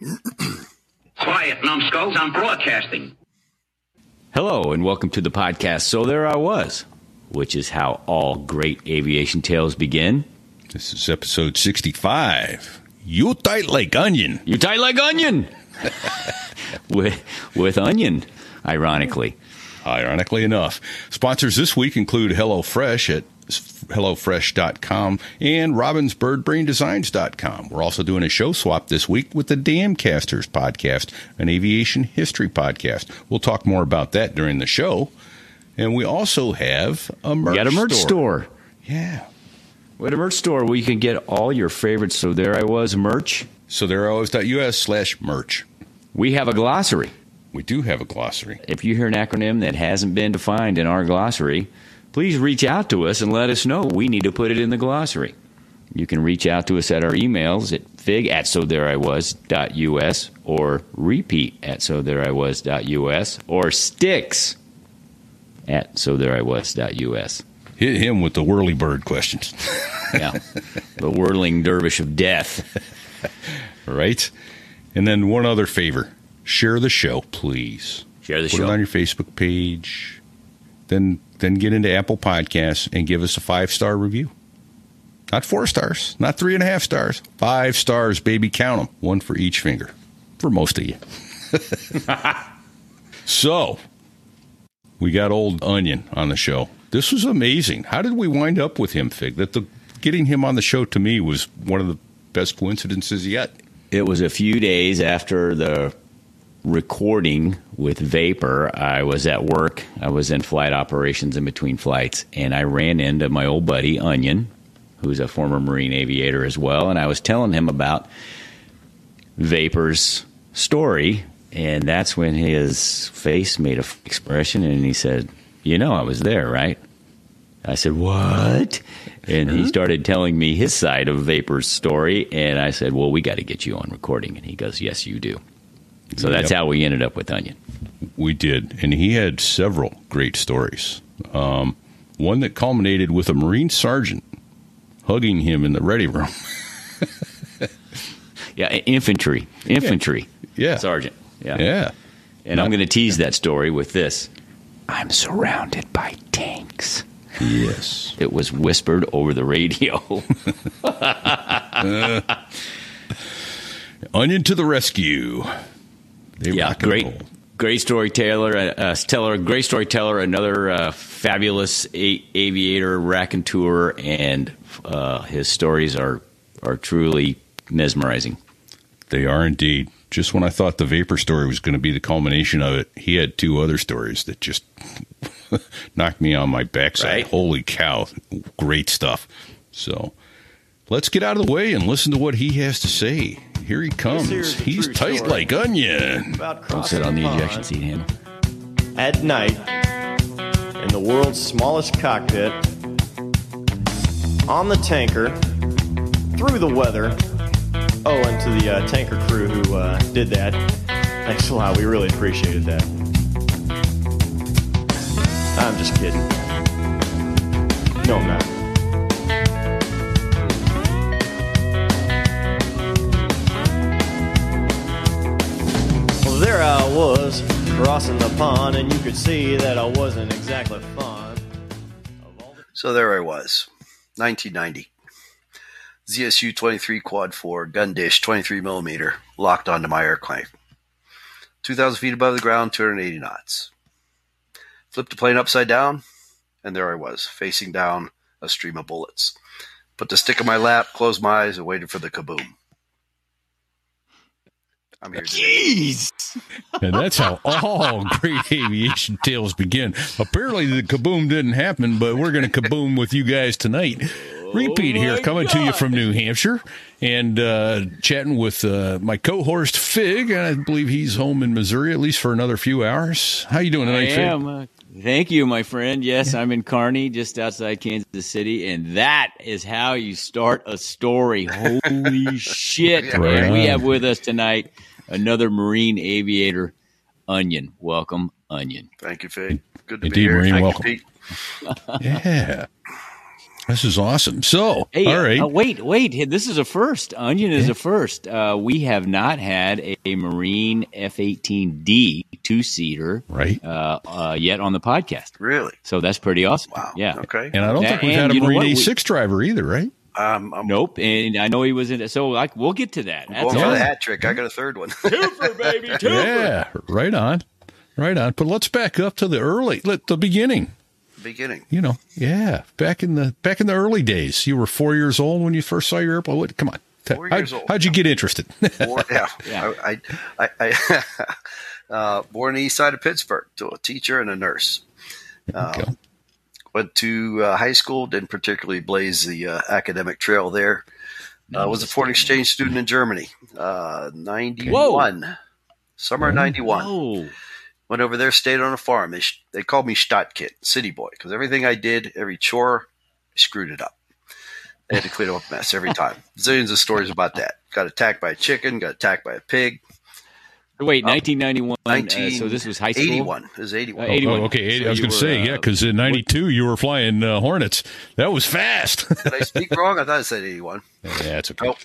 Quiet, numbskulls. I'm broadcasting. Hello, and welcome to the podcast. So There I Was, which is how all great aviation tales begin. This is episode 65. You tight like onion. You tight like onion! with, with onion, ironically. Ironically enough. Sponsors this week include HelloFresh at HelloFresh.com and RobinsBirdBrainDesigns.com. We're also doing a show swap this week with the Damcasters podcast, an aviation history podcast. We'll talk more about that during the show. And we also have a merch, got a merch store. store. Yeah. We have a merch store where you can get all your favorites. So there I was merch. So there I was.us slash merch. We have a glossary. We do have a glossary. If you hear an acronym that hasn't been defined in our glossary, please reach out to us and let us know. We need to put it in the glossary. You can reach out to us at our emails at fig at so there I was.us or repeat at so there I was.us or sticks at so there I was.us. Hit him with the whirly bird questions. yeah. The whirling dervish of death. right? And then one other favor share the show, please. Share the Put show. Put it on your Facebook page. Then then get into Apple Podcasts and give us a five star review. Not four stars, not three and a half stars. Five stars, baby. Count them. One for each finger. For most of you. so, we got old Onion on the show. This was amazing. How did we wind up with him, Fig? That the getting him on the show to me was one of the best coincidences yet. It was a few days after the recording with Vapor. I was at work. I was in flight operations in between flights, and I ran into my old buddy Onion, who's a former Marine aviator as well, and I was telling him about Vapor's story, and that's when his face made a expression, and he said, "You know, I was there, right?" I said, "What?" And he started telling me his side of Vapor's story, and I said, "Well, we got to get you on recording." And he goes, "Yes, you do." So that's yep. how we ended up with Onion. We did, and he had several great stories. Um, one that culminated with a Marine sergeant hugging him in the ready room. yeah, infantry, infantry, yeah, sergeant, yeah, yeah. And I'm going to tease that story with this: I'm surrounded by tanks. Yes, it was whispered over the radio. uh, onion to the rescue. They yeah, great, great storyteller, uh, teller, great storyteller, another uh, fabulous a- aviator, raconteur, and uh, his stories are are truly mesmerizing. They are indeed. Just when I thought the vapor story was going to be the culmination of it, he had two other stories that just knocked me on my backside. Right? Holy cow! Great stuff. So let's get out of the way and listen to what he has to say. Here he comes. He's tight like onion. Don't sit on the ejection seat, Hannah. At night, in the world's smallest cockpit, on the tanker, through the weather. Oh, and to the uh, tanker crew who uh, did that. Thanks a lot. We really appreciated that. I'm just kidding. No, I'm not. There I was, crossing the pond, and you could see that I wasn't exactly fond. The- so there I was, 1990. ZSU 23 quad 4 gun dish 23 millimeter locked onto my airplane. 2,000 feet above the ground, 280 knots. Flipped the plane upside down, and there I was, facing down a stream of bullets. Put the stick in my lap, closed my eyes, and waited for the kaboom. I'm here Jeez. and that's how all great aviation tales begin. Apparently, the kaboom didn't happen, but we're going to kaboom with you guys tonight. Repeat oh here, coming God. to you from New Hampshire, and uh, chatting with uh, my co-host Fig. And I believe he's home in Missouri at least for another few hours. How you doing tonight, I Fig? am. Uh, thank you, my friend. Yes, I'm in Kearney, just outside Kansas City, and that is how you start a story. Holy shit! Right we have with us tonight another Marine aviator, Onion. Welcome, Onion. Thank you, Fig. Good to Indeed, be here. Marine, Thank welcome. you, Pete. yeah. This is awesome. So, Hey, all right. uh, wait, wait. This is a first. Onion is a first. Uh, we have not had a, a Marine F-18D two-seater Right. uh, uh, yet on the podcast. Really? So that's pretty awesome. Wow. Yeah. Okay. and I don't think we've had a Marine what? A6 driver either, right? Um, I'm Nope. And I know he was in it. So like, we'll get to that. That's going for the hat trick. I got a third one. Twofer, baby. Twofer. Yeah, right on. Right on. But let's back up to the early, let the beginning. Beginning. You know, yeah, back in the back in the early days. You were four years old when you first saw your airplane. What, come on, Four How, years old. how'd you get interested? Born, yeah. Yeah. I, I, I, I uh, born on the east side of Pittsburgh to a teacher and a nurse. Okay. Went to uh, high school, didn't particularly blaze the uh, academic trail there. uh, was a foreign exchange student in Germany. Uh, 91. Summer of 91. Oh, Went over there, stayed on a farm. They, sh- they called me Stadtkit, city boy, because everything I did, every chore, I screwed it up. They had to clean up a mess every time. Zillions of stories about that. Got attacked by a chicken, got attacked by a pig. Wait, 1991. Uh, so this was high school. 81. It was 81. Uh, 81. Oh, okay. 80, So I was going to say, uh, yeah, because in '92 you were flying uh, Hornets. That was fast. Did I speak wrong? I thought I said 81. yeah, it's okay. Nope.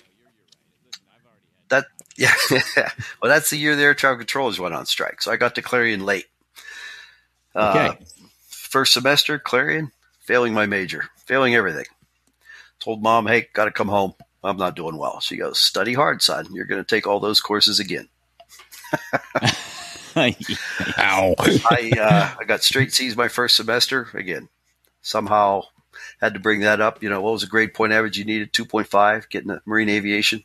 That yeah. well, that's the year the air traffic controllers went on strike. So I got to Clarion late. Uh, Okay. first semester, Clarion, failing my major, failing everything. Told mom, hey, got to come home. I'm not doing well. She goes, study hard, son. You're going to take all those courses again. Ow. I uh, I got straight C's my first semester. Again, somehow had to bring that up. You know, what was the grade point average you needed? 2.5, getting the marine aviation.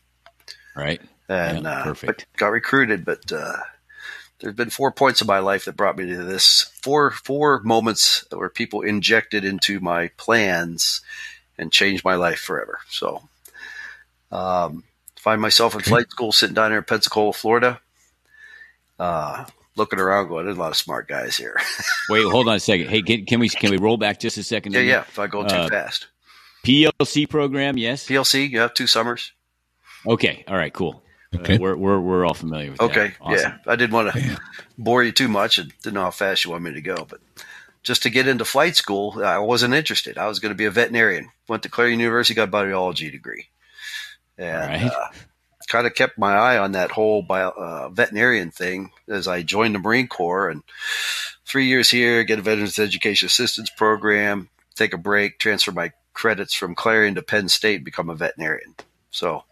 right. and Yeah, uh, perfect. got recruited. But uh, there's been four points in my life that brought me to this. Four four moments where people injected into my plans and changed my life forever. So, um, find myself in flight school, sitting down here in Pensacola, Florida, uh, looking around, going, "There's a lot of smart guys here." Wait, hold on a second. Hey, can, can we can we roll back just a second? yeah, yeah. If I go too Uh, fast, PLC program, yes. PLC, you have two summers. Okay. All right. Cool. Okay. Uh, we're, we're we're all familiar with that. Okay, Awesome. yeah. I didn't want to bore you too much and didn't know how fast you want me to go, but just to get into flight school, I wasn't interested. I was going to be a veterinarian. Went to Clarion University, got a biology degree, and Right. uh, kind of kept my eye on that whole bio, uh, veterinarian thing as I joined the Marine Corps. And three years here, get a Veterans Education Assistance Program, take a break, transfer my credits from Clarion to Penn State, become a veterinarian. So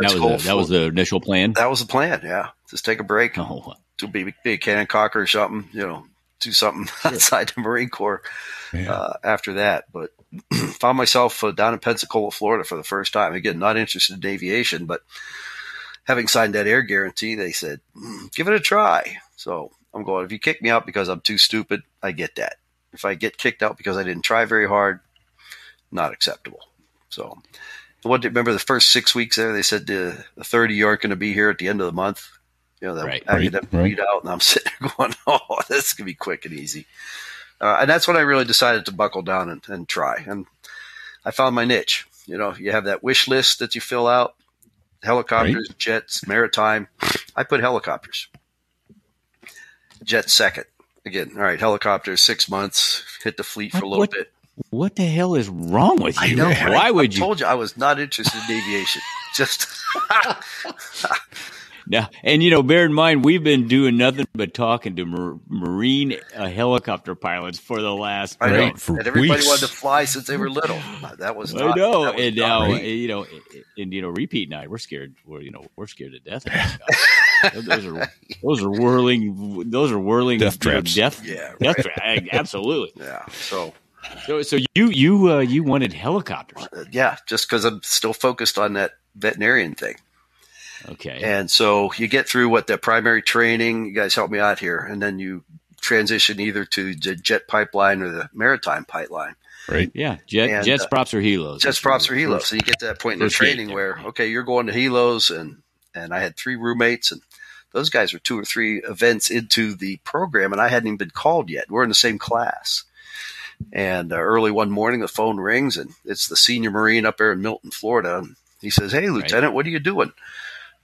That was the, that was the initial plan. that was the plan. Yeah, just take a break Oh, to be, be a cannon cocker or something, you know, do something outside the Marine Corps Yeah. uh, after that. But found myself uh, down in Pensacola, Florida for the first time. Again, not interested in aviation, but having signed that air guarantee, they said, "Mm, give it a try. So I'm going, if you kick me out because I'm too stupid, I get that. If I get kicked out because I didn't try very hard, not acceptable. So what remember the first six weeks there, they said the, the 30 you aren't going to be here at the end of the month. You know, that Right, right, academic right. readout, and I'm sitting there going, "Oh, this is gonna be quick and easy." Uh, and that's when I really decided to buckle down and, and try. And I found my niche. You know, you have that wish list that you fill out: helicopters, jets, maritime. I put helicopters. Jets second. Again, all right, helicopters six months. Hit the fleet for a little what- bit. what the hell is wrong with you? I know. Why right? would I you? told you I was not interested in aviation. Just Now, and you know, bear in mind, we've been doing nothing but talking to mar- Marine uh, helicopter pilots for the last. I know. For and everybody weeks. wanted to fly since they were little. That was I not, know, was and not now me. right. you know, and you know, repeat night. We're scared. We're you know, we're scared to death. of this guy. those are those are whirling. Those are whirling Death you know, traps. Death, Yeah, death tra- Absolutely. Yeah. So So, so you you uh, you wanted helicopters? uh, yeah, just because I'm still focused on that veterinarian thing. Okay. And so you get through what the primary training, you guys help me out here, and then you transition either to the jet pipeline or the maritime pipeline. Right. yeah, jet, and, jets, uh, props, or helos. Jets props or helos. So you get to that point in the training there. where, okay, you're going to helos and and I had three roommates and those guys were two or three events into the program and I hadn't even been called yet. We're in the same class. And uh, early one morning, the phone rings and it's the senior Marine up there in Milton, Florida. And he says, Hey, Lieutenant, what are you doing?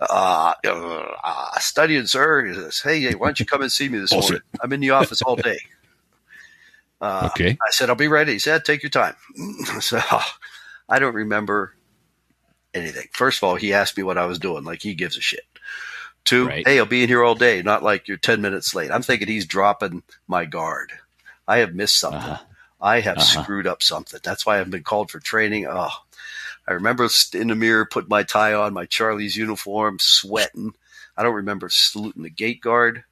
Uh, uh, studying, sir. He says, Hey, why don't you come and see me this Bullshit. morning? I'm in the office all day. Uh, Okay. I said, I'll be ready. He said, take your time. so I don't remember anything. First of all, he asked me what I was doing, like he gives a shit. Two, Right. hey, I'll be in here all day, not like you're 10 minutes late. I'm thinking he's dropping my guard. I have missed something. Uh-huh. I have Uh-huh. screwed up something. That's why I've been called for training. Oh, I remember in the mirror, put my tie on, my Charlie's uniform, sweating. I don't remember saluting the gate guard.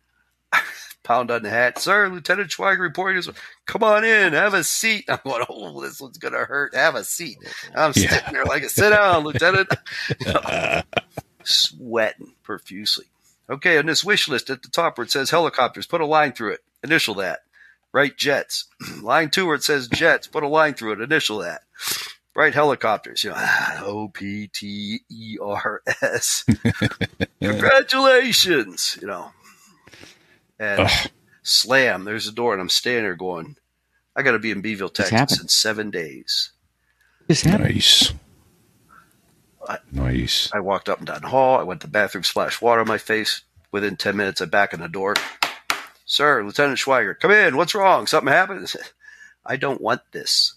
Pound on the hat, sir. Lieutenant Schweiger reporting. Come on in, have a seat. I'm going, oh, this one's gonna hurt. Have a seat. I'm Yeah. sitting there like, a sit down, Lieutenant. Sweating profusely. Okay, on this wish list at the top where it says helicopters, put a line through it. Initial that. Right jets. line two where it says jets, put a line through it. Initial that. Right helicopters. You know, ah, O P T E R S. Congratulations. You know. And Ugh. slam. There's a door, and I'm standing there going, I got to be in Beeville, Texas in seven days. This happened. Nice. I- Nice. I walked up and down the hall. I went to the bathroom, splashed water on my face. Within 10 minutes, I'm back in the door. Sir, Lieutenant Schweiger, come in. What's wrong? Something happened? I don't want this.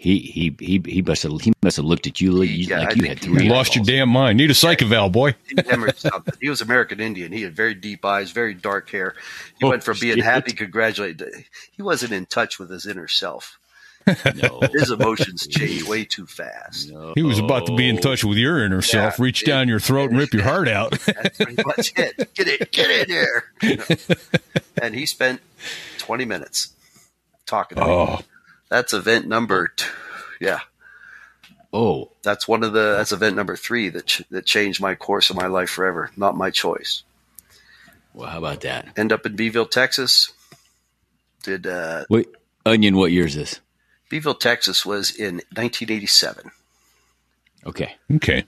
He he he he must have he must have looked at you like, Yeah, like you had he three. You lost your damn mind. Need a psych eval, boy. He, hammered something. he was American Indian. He had very deep eyes, very dark hair. He Oh, went from being shit. happy, congratulated. He wasn't in touch with his inner self. No, His emotions changed way too fast. no. He was about to be in touch with your inner self, reach yeah. down your throat and rip your heart out. That's pretty much it. Get it, get in here. You know? And he spent 20 minutes talking to me. Oh, That's event number two. Yeah. Oh, That's one of the, that's event number three that, ch- that changed my course of my life forever. Not my choice. well, how about that? End up in Beeville, Texas. Did, uh, Wait, Onion, what year is this? Beeville, Texas was in 1987. Okay. okay.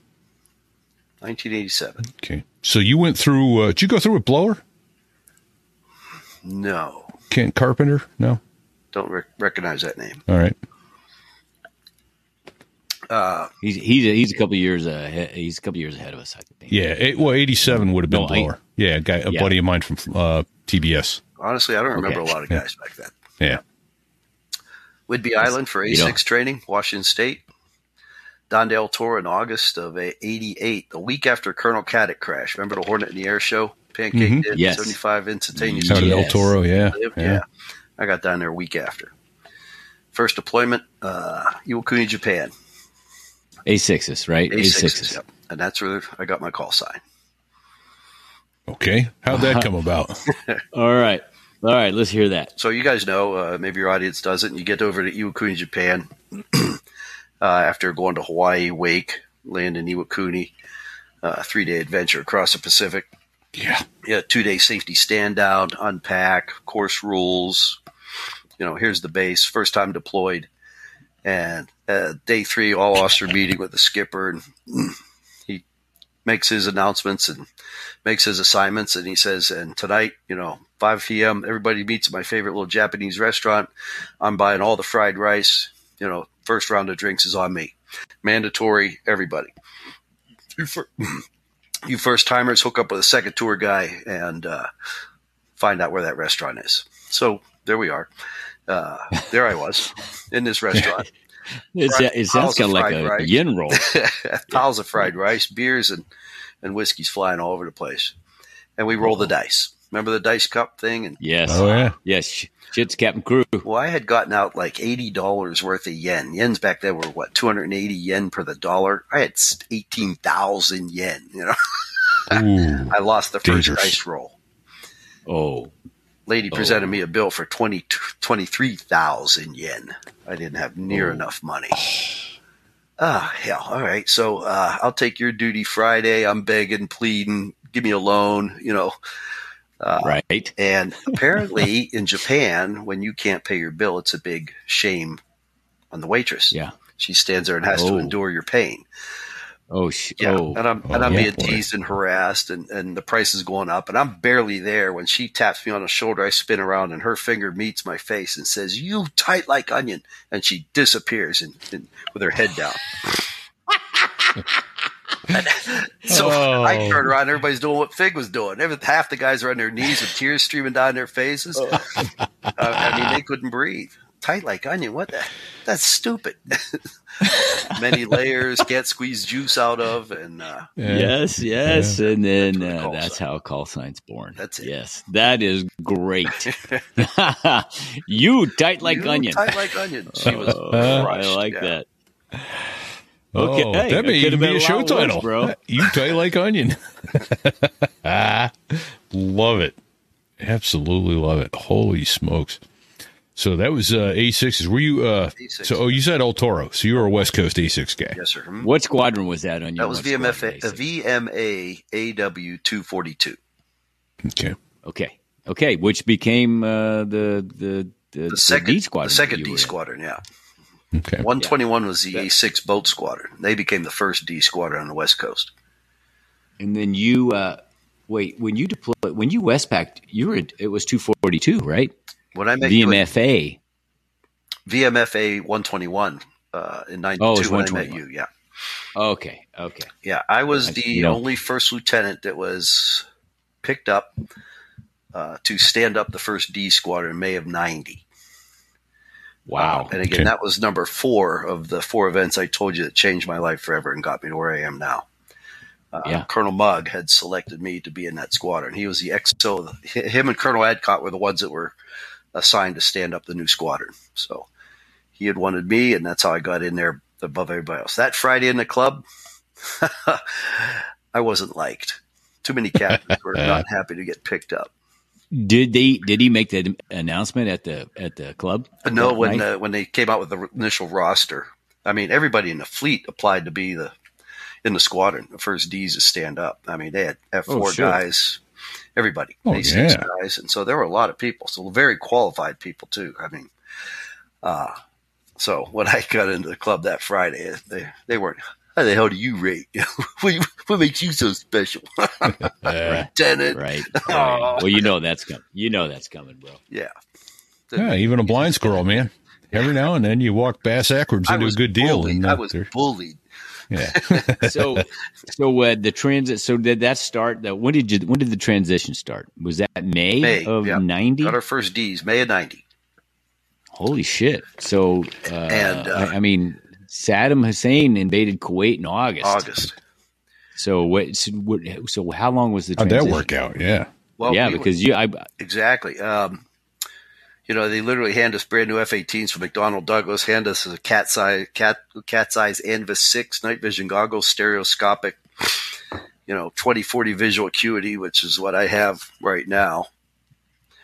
1987. Okay. So you went through, uh, did you go through with Blower? No. Kent Carpenter? No? Don't rec- recognize that name. All right. Uh, He's he's he's a couple years ahead. He's a couple years ahead of us. I think. Yeah. Eight, well, 87 would have been No, I- Blower. yeah. A, guy, a Yeah. buddy of mine from uh, TBS. honestly, I don't remember Okay. a lot of guys back then. Yeah. Whidbey Island for A6 know. training, Washington State. Dondale tour in August of 88, the week after Colonel Caddick crash. Remember the Hornet in the Air show? Pancake Mhm. did Yes. 75 instantaneous. Out of El Yes. Toro. Yeah. Yeah. Yeah. I got down there a week after. First deployment, uh, Iwakuni, Japan. A sixes, right? A A6s, sixes. yep. And that's where I got my call sign. Okay. How'd that come about? All right, all right. Let's hear that. So you guys know, uh, maybe your audience doesn't. You get over to Iwakuni, Japan, uh, after going to Hawaii, Wake, land in Iwakuni, uh, three day adventure across the Pacific. yeah. Yeah, two day safety stand down, unpack, course rules. You know, here's the base. First time deployed, and uh, day three, all officer meeting with the skipper, and he makes his announcements and makes his assignments, and he says, "And tonight, you know, 5 p.m. Everybody meets at my favorite little Japanese restaurant. I'm buying all the fried rice. You know, first round of drinks is on me. Mandatory, everybody." You fir- you first timers hook up with a second tour guy and uh, find out where that restaurant is. So there we are. Uh, there I was in this restaurant. It's, Fried- it sounds kind of like a, rice. yin roll. Piles of fried rice, beers, and, and whiskeys flying all over the place. And we roll the dice. Remember the dice cup thing? And Yes. Oh, yeah. Yes. Shit's Captain Crew. well, I had gotten out like eighty dollars worth of yen. Yens back then were what two hundred and eighty yen per the dollar. I had eighteen thousand yen. You know, Ooh. I lost the first Dangerous. dice roll. Oh, lady presented me a bill for 20, 23,000 yen. I didn't have near enough money. Ah, hell. All right. So uh, I'll take your duty Friday. I'm begging, pleading, give me a loan, you know. Uh, right. And apparently in Japan, when you can't pay your bill, it's a big shame on the waitress. Yeah. She stands there and has to Oh. endure your pain. Oh, sh- Yeah, oh. and I'm Oh, and I'm yeah, being boy. teased and harassed, and and the price is going up, and I'm barely there. When she taps me on the shoulder, I spin around, and her finger meets my face and says, "You tight like onion," and she disappears and, and with her head down. So Oh. I turn around, everybody's doing what Fig was doing. Every, half the guys are on their knees with tears streaming down their faces. Oh. I mean, they couldn't breathe. Tight like onion. What the? That's stupid. Many layers, can't squeeze juice out of, and uh, Yeah. Yes, yes, and then That's uh, that's how call sign's born. That's it. Yes, that is great. you tight like you onion. Tight like onion. She was Oh, I like yeah. that. Oh, Okay, that it may even be a a show lot worse, title, bro. You tight like onion. ah, love it. Absolutely love it. Holy smokes! So that was uh, A6s. Were you? Uh, A6. so oh, you said El Toro. So you were a West Coast A6 guy. Yes, sir. Hmm. What squadron was that on your? That was what VMFA, base? VMA AW two forty two. Okay. Okay, okay, which became uh, the the the, The second, D squadron. the second D in. squadron. Yeah, Okay. one twenty one was the A six boat squadron. They became the first D squadron on the West Coast. And then you uh, wait when you deployed when you Westpacked, you were it was two forty two, right? When I met you VMFA. VMFA one twenty one uh, in ninety two Oh, it's when I met you. Yeah, Okay, okay. yeah. I was I- the you know- only first lieutenant that was picked up uh, to stand up the first D squadron in May of ninety. Wow. And again, Okay. that was number four of the four events I told you that changed my life forever and got me to where I am now. Uh, Yeah. Colonel Mugg had selected me to be in that squadron. He was the XO. Him and Colonel Adcott were the ones that were assigned to stand up the new squadron. So he had wanted me, and that's how I got in there above everybody else. That Friday in the club, I wasn't liked. Too many captains were not happy to get picked up. Did they? Did he make the announcement at the at the club? No, when night? uh, when they came out with the initial roster, I mean, everybody in the fleet applied to be the in the squadron, the first D's to stand up. I mean, they had F Oh, four sure. guys, everybody, Oh, A6 yeah. guys, and so there were a lot of people, so very qualified people too. I mean, uh, so when I got into the club that Friday, they they weren't. How the hell do you rate? what, what makes you so special, Uh, Lieutenant? right. Oh. right. Well, you know that's coming. You know that's coming, bro. Yeah. yeah, even a blind squirrel, man. Every now and then you walk bass backwards into a was good deal. bullied. and, I uh, was there- bullied. Yeah. So, so uh, the transit. So did that start? The, when did you? When did the transition start? Was that May, May, of yeah. ninety? Got our first D's, May of ninety. Holy shit! So, uh, And, uh, I, I mean, Saddam Hussein invaded Kuwait in August. August. So what? So, what, so how long was the? How'd that work out? Yeah. Well, yeah, we were- because you, I, Exactly. Um, you know, they literally hand us brand new F-18s from McDonnell Douglas, hand us a cat's eye, cat, cat's eyes Anvis 6 night vision goggles, stereoscopic, you know, 2040 visual acuity, which is what I have right now.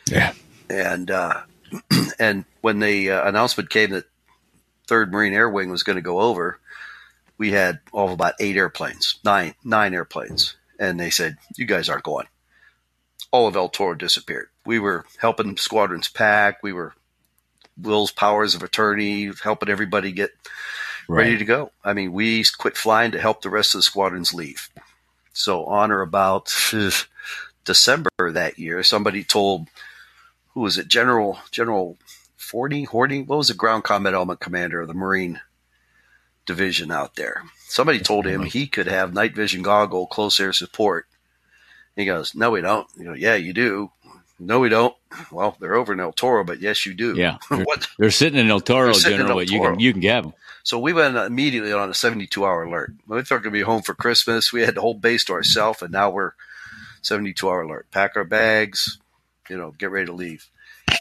Yeah. And, uh, and when the uh, announcement came that third Marine Air Wing was going to go over, we had all of about eight airplanes, nine, nine airplanes. And they said, you guys aren't going all of El Toro disappeared. We were helping squadrons pack. We were Will's powers of attorney, helping everybody get ready to go. I mean, we quit flying to help the rest of the squadrons leave. So on or about December that year, somebody told who was it, General General Forty Horty? What was the ground combat element commander of the Marine division out there? Somebody told him he could have night vision goggle close air support. He goes, "No, we don't." You go, "Yeah, you do." No, we don't. Well, they're over in El Toro, but yes, you do. Yeah. They're, what? they're sitting in El Toro, They're sitting in General. El but you can you can get them. So we went immediately on a 72 hour alert. We thought we were going to be home for Christmas. We had the whole base to ourselves, and now we're 72 hour alert. Pack our bags, you know, get ready to leave.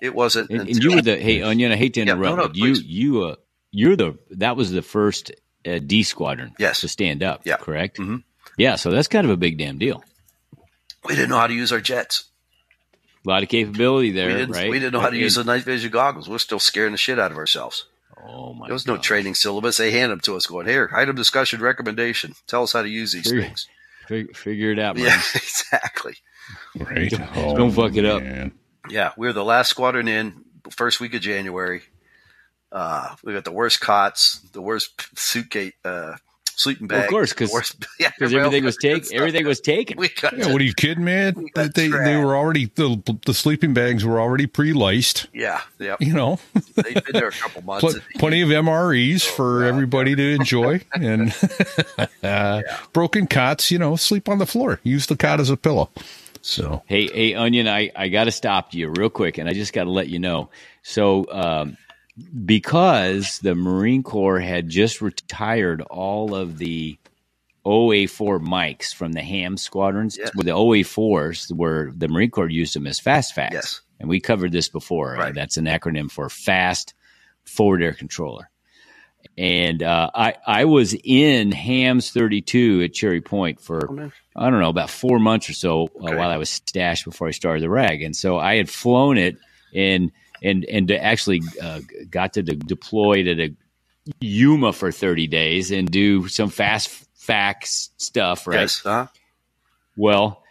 It wasn't. And, and you were the hey Onion. I hate to Yeah, interrupt, no, no, but you you uh, you're the that was the first uh, D squadron. Yes. to stand up. Yeah. correct. Mhm. Yeah, so that's kind of a big damn deal. we didn't know how to use our jets. A lot of capability there, we, didn't, right? we didn't know how to use the night vision goggles. We're still scaring the shit out of ourselves. Oh my! God there was no God. training syllabus. They hand them to us going, here, item discussion recommendation. Tell us how to use these Figure- things. Fig- figure it out, man. Yeah, exactly. Right. Don't fuck it up. Yeah, we were the last squadron in, first week of January. Uh, we got the worst cots, the worst suitcase, uh, sleeping Well, of course, 'cause- the worst- yeah, Because everything was taken. taken. Everything was taken. We got Yeah, what are you kidding, man? We got They, they were already the the sleeping bags were already pre laced. yeah, yeah. You know, They've been there a couple months. Pl- plenty of MREs for God. everybody to enjoy, and uh, broken cots. You know, sleep on the floor. Use the cot as a pillow. So Hey, hey, Onion, I, I got to stop you real quick, and I just got to let you know. So, um, because the Marine Corps had just retired all of the OA4 Mikes from the ham squadrons, Yes. where the OA4s were the Marine Corps used them as fast facts. Yes. And we covered this before. Uh, Right. that's an acronym for Fast Forward Air Controller. And uh, I I was in Hams 32 at Cherry Point for Oh. I don't know about four months or so uh, while I was stashed before I started the rag, and so I had flown it and and and to actually uh, got to de- deploy to the Yuma for 30 days and do some fast facts stuff, right? Yes. Huh? Well,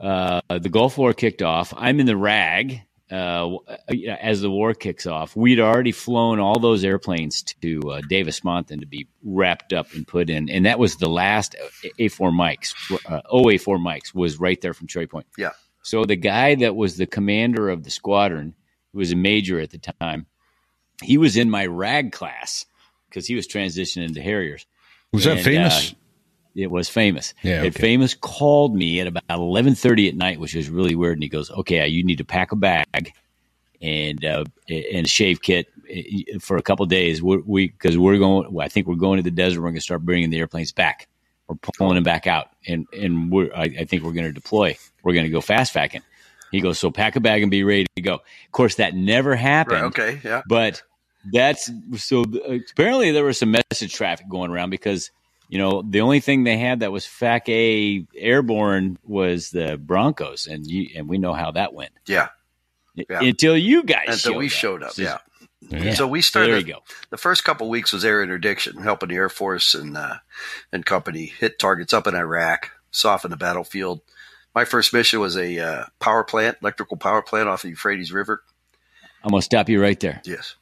uh, the Gulf War kicked off. I'm in the RAG uh, as the war kicks off. We'd already flown all those airplanes to uh, Davis Monthan to be wrapped up and put in, and that was the last A4 Mikes. Uh, OA4 mics was right there from Cherry Point. Yeah. So the guy that was the commander of the squadron, who was a major at the time, he was in my RAG class because he was transitioning to Harriers. was that famous? uh, it was famous. Yeah, And famous called me at about eleven thirty at night, which was really weird. And he goes, "Okay, you need to pack a bag and uh, and a shave kit uh, for a couple days. We're, we because we're going. well, I think we're going to the desert. We're going to start bringing the airplanes back. We're pulling them back out, and and we're. I, I think we're going to deploy. We're going to go fast facking." He goes, "So pack a bag and be ready to go." Of course, that never happened. Right. Okay. Yeah. But that's so apparently there was some message traffic going around because you know the only thing they had that was FAC A airborne was the Broncos, and you and we know how that went Yeah. Yeah. until you guys Until showed we up. showed up. So- Yeah. Yeah. So we So there started. you go. The first couple weeks was air interdiction, helping the Air Force and uh, and company hit targets up in Iraq, soften the battlefield. My first mission was a uh, power plant, electrical power plant off the Euphrates River. I'm gonna stop you right there. Yes.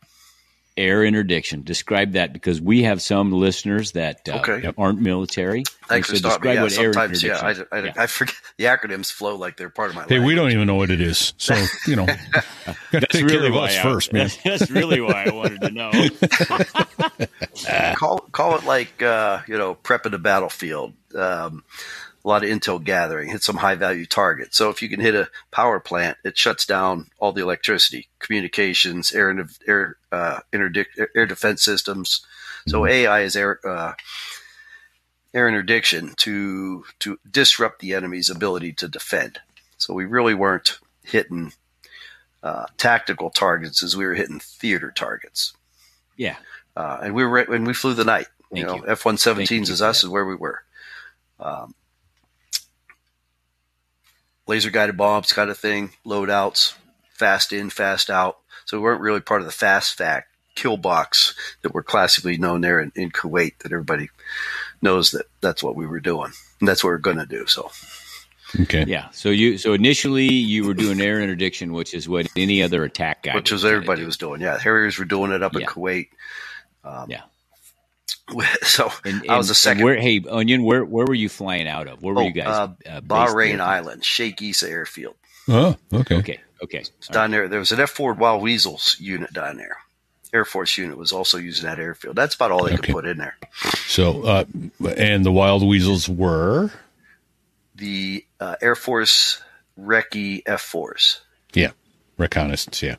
Air interdiction. Describe that because we have some listeners that uh, Okay. Aren't military. Thanks for so stopping. describe Yeah, what air sometimes, yeah, interdiction. I, I, Yeah. I forget the acronyms flow like they're part of my Hey, life. we don't even know what it is. So, you know, gotta take care of us I- first, man. That's really why I wanted to know. call call it like uh, you know prepping the battlefield. Um, a lot of intel gathering, hit some high value targets. So if you can hit a power plant, it shuts down all the electricity, communications, air air uh, interdict, air defense systems. So AI is air uh, air interdiction to to disrupt the enemy's ability to defend. So we really weren't hitting uh, tactical targets as we were hitting theater targets. Yeah. Uh, and we were when we flew the night. You Thank know. F one Thank is us that. is where we were. Um, laser guided bombs kind of thing, loadouts, fast in, fast out. So we weren't really part of the fast fact kill box that we're classically known there in, in Kuwait. That everybody knows that that's what we were doing, and that's what we're going to do. So Okay. Yeah. So you so initially you were doing air interdiction, which is what any other attack guy, which would was everybody do. was doing. Yeah, Harriers were doing it up in Kuwait. Um, Yeah. So And, I was and- the second. Where, hey, Onion, where where were you flying out of? Where were Oh, you guys? uh, uh, Bahrain there? Island, Sheikh Issa Airfield. Oh, okay. Okay. Okay. down there. There was an F four Wild Weasels unit down there. Air Force unit was also using that airfield. That's about all they Okay. could put in there. So, uh, and the Wild Weasels were, The uh, Air Force Recce F fours. yeah, reconnaissance, yeah,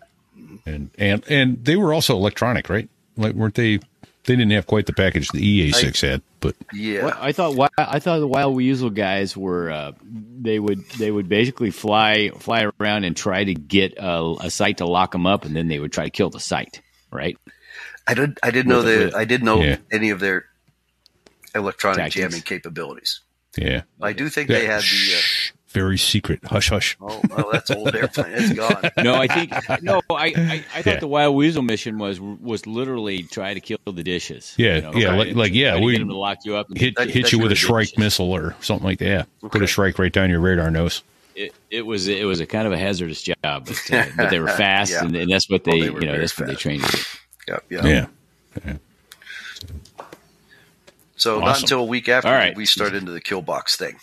and and and they were also electronic, right? Like, weren't they? They didn't have quite the package the EA six had, but Yeah, Well, I thought I thought the Wild Weasel guys were uh, they would they would basically fly fly around and try to get a, a site to lock them up, and then they would try to kill the site. Right? I did. I didn't know With- that. I didn't know Yeah. any of their electronic Tactics. jamming capabilities. yeah, I do think they had the. Shh, very secret. Hush, hush. Oh, well, that's old airplane. It's gone. No, I think no. I I, I thought Yeah. the Wild Weasel mission was was literally try to kill the dishes. Yeah, You know, yeah, like- to- like, yeah, we- get them to lock you up. and Hit That- hit that's you with a really Shrike dishes. missile or something like that. Yeah. Put a Okay. Shrike right down your radar nose. It, it was it was a kind of a hazardous job, but, uh, but they were fast, Yeah. and, and that's what they, Well, they you know very that's what they trained you. to. Yep, yep. Yeah. So not until a week after All right. we started into the kill box thing.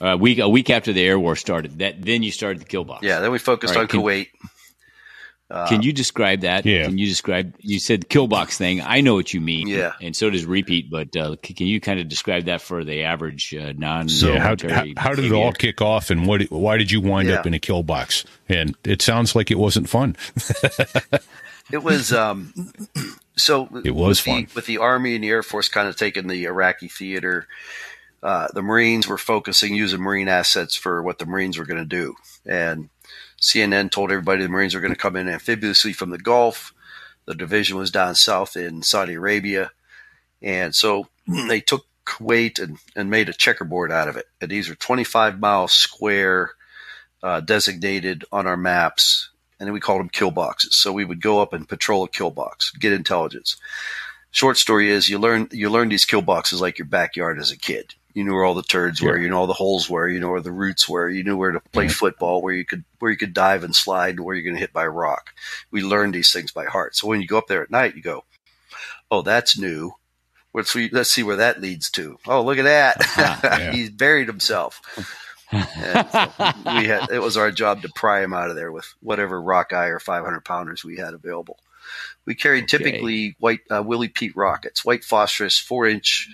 Uh, week a week after the air war started, that then you started the kill box. Yeah, then we focused All right, on can- Kuwait. Can you describe that? Yeah. Can you describe? You said kill box thing. I know what you mean. Yeah. And so does repeat. But uh, c- can you kind of describe that for the average uh, non? Yeah, how, how, how did it all kick off, and what? Why did you wind up in a kill box? And it sounds like it wasn't fun. It was um, so. It was with the, fun. with the Army and the Air Force kind of taking the Iraqi theater. Uh, the Marines were focusing using Marine assets for what the Marines were going to do, and CNN told everybody the Marines were going to come in amphibiously from the Gulf. The division was down south in Saudi Arabia, and so they took Kuwait and, and made a checkerboard out of it. And these are 25 mile square uh, designated on our maps, and then we called them kill boxes. So we would go up and patrol a kill box, get intelligence. Short story is you learn you learn these kill boxes like your backyard as a kid. You knew where all the turds were, Yeah. you know all the holes were, you know where the roots were, you knew where to play football, where you could where you could dive and slide, where you're going to hit by a rock. We learned these things by heart. So when you go up there at night, you go, "Oh, that's new. Let's see, let's see where that leads to. Oh, look at that. yeah. He's buried himself." And so we had it was our job to pry him out of there with whatever Rockeye or 500 pounders we had available. We carried Okay. typically white uh, Willie Pete rockets, white phosphorus, four inch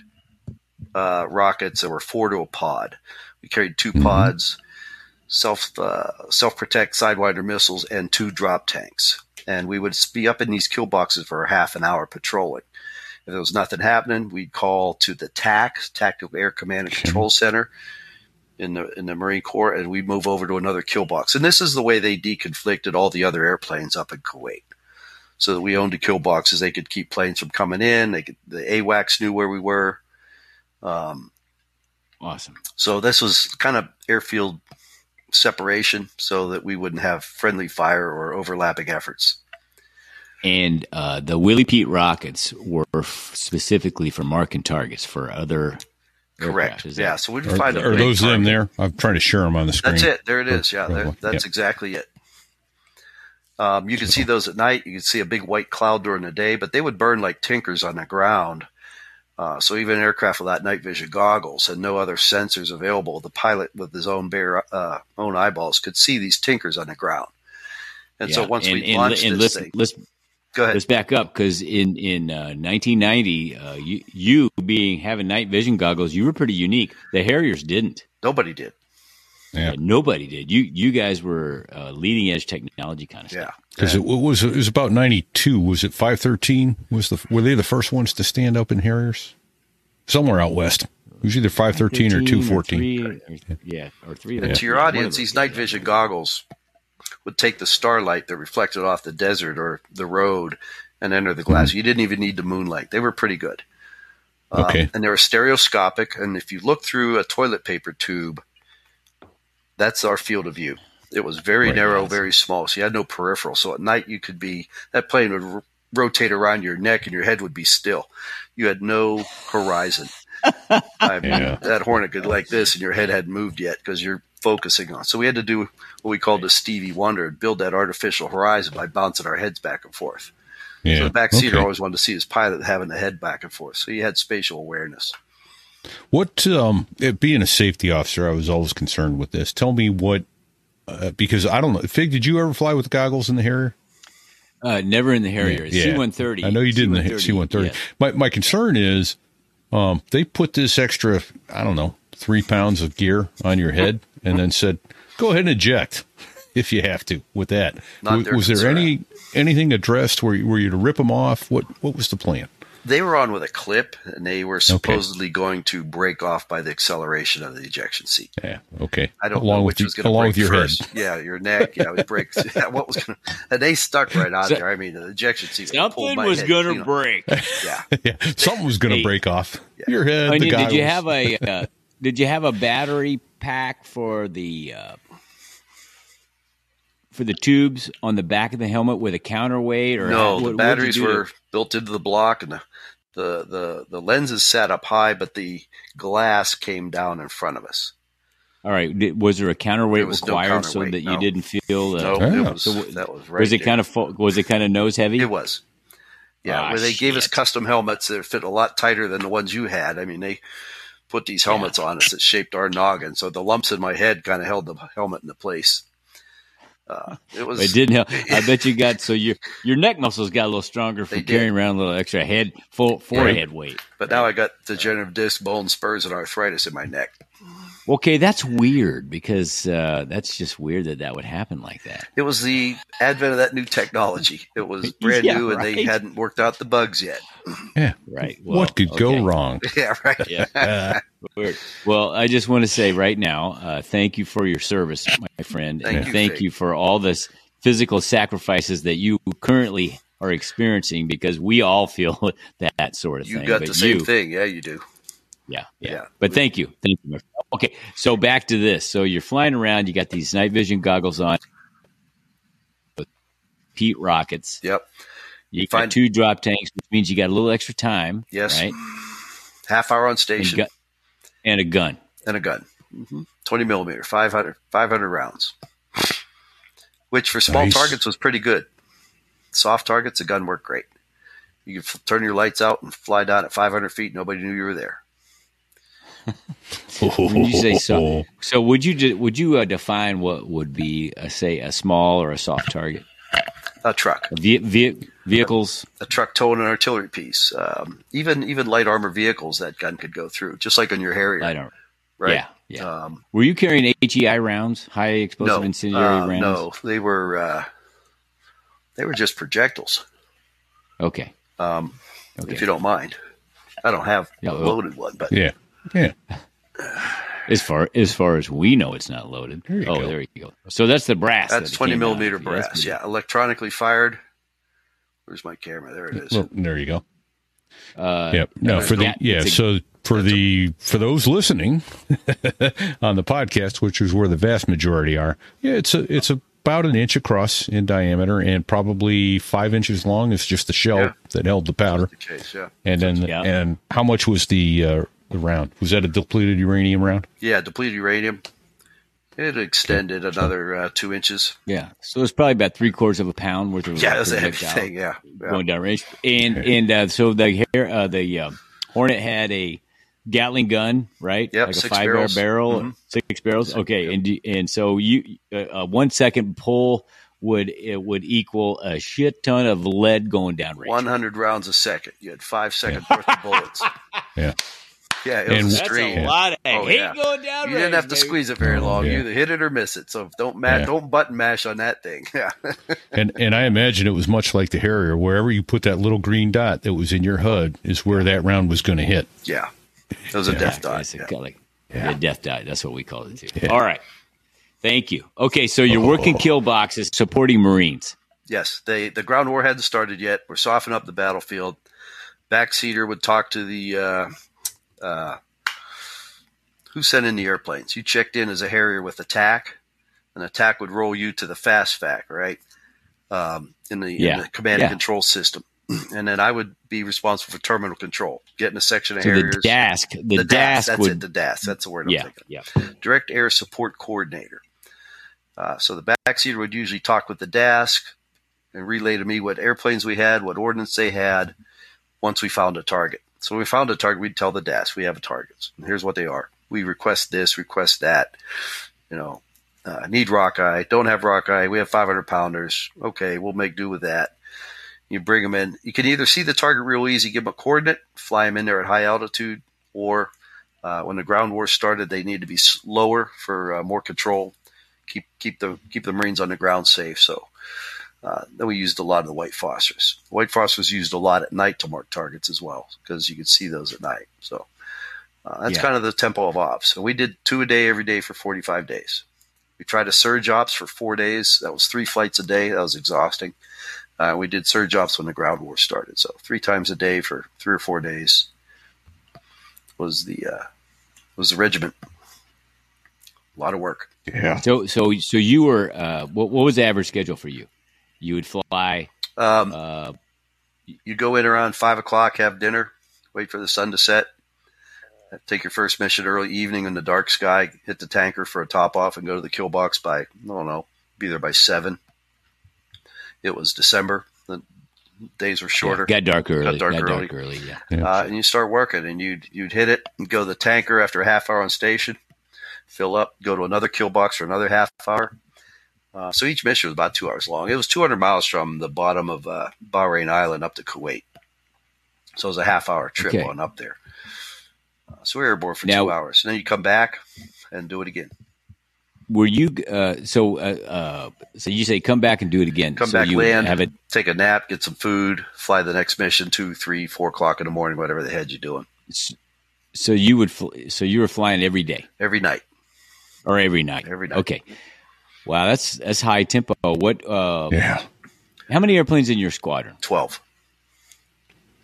uh, rockets that were four to a pod. We carried 2 pods, self uh, self protect sidewinder missiles, and two drop tanks. And we would be up in these kill boxes for a half an hour patrolling. If there was nothing happening, we'd call to the TAC, Tactical Air Command and Control Center, in the in the Marine Corps, and we move over to another kill box. And this is the way they deconflicted all the other airplanes up in Kuwait, so that we owned the kill boxes. They could keep planes from coming in. They could, the AWACS knew where we were. Um, Awesome. so this was kind of airfield separation, so that we wouldn't have friendly fire or overlapping efforts. And uh, the Willie Pete rockets were f- specifically for marking targets for other. Correct. aircraft, that- Yeah. So we'd Are, find a are big those them target. there? I'm trying to share them on the screen. That's it. There it is. Yeah, there, that's yeah. exactly it. Um, you can see those at night. You can see a big white cloud during the day, but they would burn like tinkers on the ground. Uh, so even aircraft without night vision goggles and no other sensors available, the pilot with his own bare uh, own eyeballs could see these tinkers on the ground. And so once and, we and, launched and this let's, thing, let's go ahead. let's back up because in in uh, 1990, uh, you you being having night vision goggles, you were pretty unique. The Harriers didn't. Nobody did. Yeah. Uh, nobody did. You you guys were uh, leading edge technology kind of Yeah. stuff. Because it was it was about ninety two. Was it five thirteen? Was the were they the first ones to stand up in Harriers? Somewhere out west. It was either five thirteen or two fourteen. three, or- yeah, or three. of And to your audience, these night vision goggles would take the starlight that reflected off the desert or the road and enter the glass. Mm-hmm. You didn't even need the moonlight. They were pretty good. Um, Okay. and they were stereoscopic. And if you look through a toilet paper tube, that's our field of view. It was very Right, narrow, very small. So you had no peripheral. So at night, you could be, that plane would r- rotate around your neck and your head would be still. You had no horizon. I mean, Yeah. that hornet could like this and your head hadn't moved yet because you're focusing on. So we had to do what we called the Stevie Wonder and build that artificial horizon by bouncing our heads back and forth. Yeah. So the backseater okay. always wanted to see his pilot having the head back and forth. So you had spatial awareness. What um it, being a safety officer, I was always concerned with this. Tell me what uh, because I don't know. Fig, did you ever fly with goggles in the Harrier? Uh, never in the Harrier. Yeah. C-130. I know you did in the C-130, C-130. My my concern is, um, they put this extra, I don't know, three pounds of gear on your head, and then said, "Go ahead and eject if you have to." With that, Not was, their was there concern. any anything addressed where you, were you to rip them off? What what was the plan? They were on with a clip and they were supposedly going to break off by the acceleration of the ejection seat. Yeah, okay. I don't along know with which the- was going to break with your first. head. Yeah, your neck. Yeah, it breaks. Yeah, what was going to? And they stuck right on So- there. I mean, the ejection seat. pulled Something was going clean to off. break. Yeah, yeah, something was going to Hey. break off your head. the Onion, did you goggles. have a uh, did you have a battery pack for the uh, for the tubes on the back of the helmet with a counterweight or no, how- what- the batteries were built into the block, and the, the the the lenses sat up high, but the glass came down in front of us. all right. Was there a counterweight There was no required so counterweight, that you didn't feel? Uh, No, it was So that was right. was it there. kind of fo- was it kind of nose heavy? It was. Yeah, Ah, where they gave us custom helmets that fit a lot tighter than the ones you had. I mean, they put these helmets on us that shaped our noggin, so the lumps in my head kind of held the helmet into place. Uh, it was. It didn't help. I bet you got so your your neck muscles got a little stronger from carrying around a little extra head full forehead weight. But now I got degenerative disc, bone spurs, and arthritis in my neck. Okay, that's weird because uh, that's just weird that that would happen like that. It was the advent of that new technology. It was brand Yeah, new, and they hadn't worked out the bugs yet. Yeah. Right. Well, what could okay. go wrong? yeah, right. Yeah. Uh, Weird. Well, I just want to say right now, uh, thank you for your service, my friend, Thank and you, thank Fig. you for all this physical sacrifices that you currently are experiencing because we all feel that sort of thing. You thing. got but the same you, thing. Yeah, you do. Yeah, yeah. Yeah. But thank you. Thank you. Okay, so back to this. So you're flying around, you got these night vision goggles on with Pete rockets. Yep. You Find- got two drop tanks, which means you got a little extra time. Yes. Right? Half hour on And, station gu- and a gun. and a gun. hmm 20 millimeter, 500, 500 rounds. Which for small Nice. targets was pretty good. Soft targets, the gun worked great. You could f- turn your lights out and fly down at 500 feet. Nobody knew you were there. When you say so, so would you de- would you uh, define what would be, uh, say, a small or a soft target? A truck, Ve- ve- vehicles. a truck towing an artillery piece, um, even even light armor vehicles that gun could go through, just like on your Harrier, I don't. right? Yeah, yeah. Um, Were you carrying HEI rounds, high explosive no, incendiary uh, rounds? no, they were uh, they were just projectiles. Okay. Um, Okay. If you don't mind, I don't have Yeah, a well- loaded one, but yeah. Yeah. As far as far as we know, it's not loaded. There oh, go. there you go. So that's the brass. That's that 20 came out millimeter. Yeah, brass. Yeah, electronically fired. Where's my camera? There it is. Well, there you go. Uh, Yep. No, for the yeah, yeah. a- So for the for those listening on the podcast, which is where the vast majority are, yeah, it's a it's about an inch across in diameter and probably five inches long. It's just the shell Yeah. that held the powder. the case, yeah. And then Yeah. and how much was the uh, the round? Was that a depleted uranium round? Yeah, depleted uranium. It extended another uh, two inches. Yeah. So it's probably about three quarters of a pound worth of Yeah, that's a heavy thing. Yeah. yeah. going down range. And and uh, so the hair, uh, the uh, Hornet had a Gatling gun, right? Yep, like a five barrels. barrel, Mhm. six barrels. Okay, and and so you uh, uh, one second pull would it would equal a shit ton of lead going down range. 100 rounds a second. You had five seconds worth of bullets. Yeah. Yeah, it And- was a That's stream. a lot of Oh, hate yeah. going down. You didn't have to squeeze it very Oh, long. yeah. You either hit it or miss it. So don't ma- Yeah. don't button mash on that thing. Yeah. And and I imagine it was much like the Harrier. Wherever you put that little green dot that was in your HUD is where that round was going to hit. yeah. It was a death dot. It's Yeah. like yeah. death dot. That's what we call it too. All right. Thank you. Okay, so you're Oh. working kill boxes supporting Marines. Yes, they the ground war hadn't started yet. We're softening up the battlefield. Backseater would talk to the uh, uh, who sent in the airplanes. You checked in as a Harrier with attack, An attack would roll you to the Fast FAC, right? Um, in the, Yeah, in the command yeah. and control system, and then I would be responsible for terminal control, getting a section of So the Harriers. DASC, the, the DAS, DASC that's would it. The DAS, that's the word I'm yeah, thinking. yeah. Direct Air Support Coordinator. Uh, so the backseater would usually talk with the DASC and relay to me what airplanes we had, what ordnance they had, once we found a target. So when we found a target, we'd tell the DASC, we have a target. And here's what they are. We request this, request that. You know, uh, need Rockeye, don't have Rockeye, we have 500 pounders. Okay, we'll make do with that. You bring them in. You can either see the target real easy, give them a coordinate, fly them in there at high altitude, or uh, when the ground war started, they need to be slower for uh, more control. Keep keep the keep the Marines on the ground safe. So uh, then we used a lot of the white phosphorus. White phosphorus used a lot at night to mark targets as well because you could see those at night. So uh, that's Yeah. kind of the tempo of ops. And we did two a day every day for 45 days. We tried a surge ops for four days. That was three flights a day. That was exhausting. Uh, we did surge ops when the ground war started. So three times a day for three or four days was the uh, was the regiment. A lot of work. Yeah. So so so you were uh, what, what was the average schedule for you? You would fly. Um, Uh, you go in around five o'clock, have dinner, wait for the sun to set, take your first mission early evening in the dark sky, hit the tanker for a top off, and go to the kill box by I don't know, be there by seven. It was December. The days were shorter. got dark early. dark early. dark early. Yeah. Yeah. uh, and you start working, and you'd you'd hit it and go to the tanker after a half hour on station, fill up, go to another kill box for another half hour. Uh, so each mission was about two hours long. It was 200 miles from the bottom of uh, Bahrain Island up to Kuwait. So it was a half hour trip Okay. on up there. Uh, so we were airborne for Now- two hours. And then you come back and do it again. Were you uh, so? Uh, uh, so you say come back and do it again. Come so back, you land, Have it. take a nap, get some food, fly the next mission, two, three, four o'clock in the morning, whatever the head you're doing, So you would. Fl- so you were flying every day every night. or every night. Every night. Okay. Wow, that's that's high tempo. What? Uh, Yeah. How many airplanes in your squadron? 12.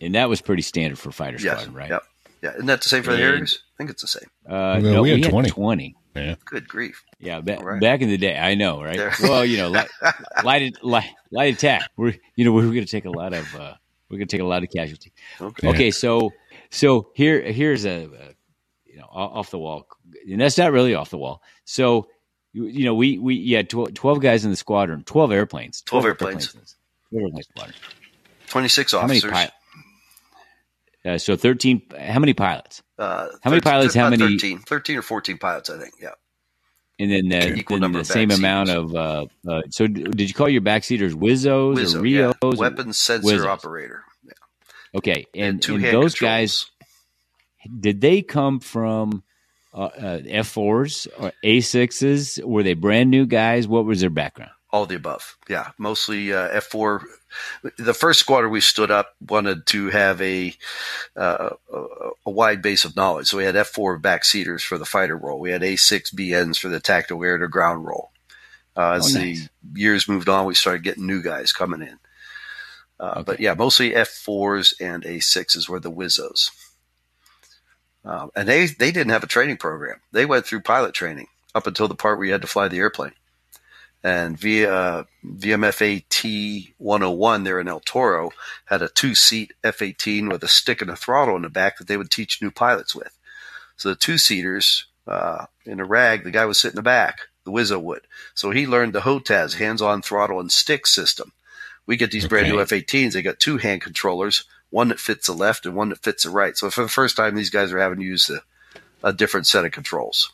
And that was pretty standard for fighter Yes. squadron, right? Yep. Yeah. Isn't that the same for the And- Harriers? I think it's the same. Uh, No, no, we we, had had 20. 20. Yeah. Good grief. Yeah, ba- All right. back in the day, I know, right? There. Well, you know, light, light, light, light attack. We're, you know, we're going to take a lot of, uh, we're going to take a lot of casualty. Okay. Okay, so, so here, here's a, a, you know, off the wall, and that's not really off the wall. So, you, you know, we we you had tw- twelve guys in the squadron, twelve airplanes, 12 airplanes. in Twelve airplanes squadron. 26 How many officers. pilots? Uh, so thirteen. How many pilots? Uh, How many 13 pilots, how many- 13, 13 or 14 pilots, I think. Yeah. And then, uh, Equal then number the same backseaters. amount of. Uh, uh, so, did you call your backseaters Wizzos Wizzo, or yeah. RIOs? or- Weapons sensor Wizzos. operator. Yeah. Okay, and, two and those controls. guys, did they come from uh, uh, F4s or A6s? Were they brand new guys? What was their background? All the above. Yeah. Mostly uh, F4. The first squadron we stood up wanted to have a, uh, a a wide base of knowledge. So we had F4 backseaters for the fighter role. We had A6 BNs for the tactical air to ground role. Uh, as Oh, the years moved on, we started getting new guys coming in. Uh, But yeah, mostly F4s and A6s were the Wizzos. Um, and they, they didn't have a training program. They went through pilot training up until the part where you had to fly the airplane. And via uh, VMFA T 101 there in El Toro had a two seat F 18 with a stick and a throttle in the back that they would teach new pilots with. So the two seaters uh, in a rag, the guy was sitting in the back, the Wizzo would. So he learned the HOTAS, hands on throttle and stick system. We get these brand new F 18s, they got two hand controllers, one that fits the left and one that fits the right. So for the first time, these guys are having to use a, a different set of controls.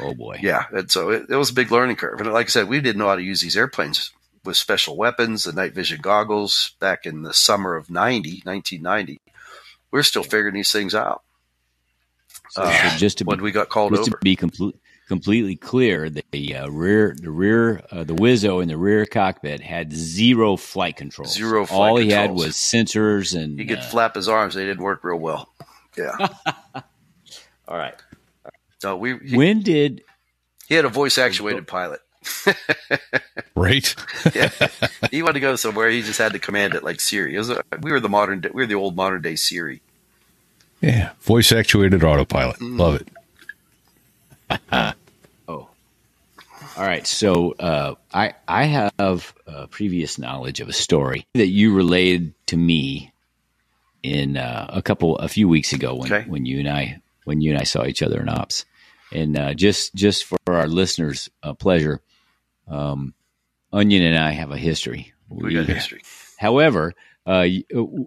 Oh boy! Yeah, and so it, it was a big learning curve. And like I said, we didn't know how to use these airplanes with special weapons, the night vision goggles back in the summer of 90, 1990. We're still figuring these things out So, Uh, so just to when be, we got called just to over. be complete, completely clear, the uh, rear, the rear, uh, the Wizzo in the rear cockpit had zero flight controls. Zero flight All he had was sensors and. He could uh, flap his arms; they didn't work real well. Yeah. all right. So we he, When did he had a voice actuated pilot. Right? Yeah. he wanted to go somewhere. He just had to command it like Siri. It was a, we were the modern. day- We were the old modern day Siri. Yeah. Voice actuated autopilot. Mm. Love it. Oh, all right. So uh, I I have uh, previous knowledge of a story that you relayed to me in uh, a couple a few weeks ago when Okay. when you and I when you and I saw each other in ops, and uh, just just for our listeners' uh, pleasure, um, Onion and I have a history. We got history. However, uh,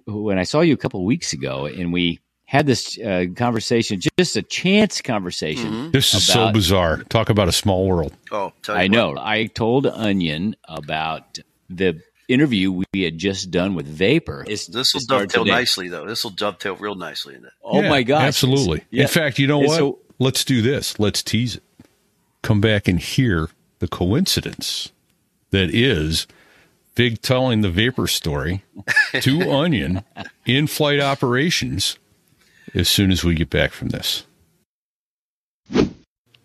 when I saw you a couple of weeks ago, and we had this uh, conversation, just a chance conversation. Mhm. This is so bizarre. Talk about a small world. Oh, tell you I what. know. I told Onion about the interview we had just done with Vapor. This will dovetail today. nicely, though. This will dovetail real nicely in it. Oh Yeah, my gosh! Absolutely. Yeah. In fact, you know And what? so- Let's do this. Let's tease it. Come back and hear the coincidence that is Fig telling the vapor story to Onion in flight operations as soon as we get back from this.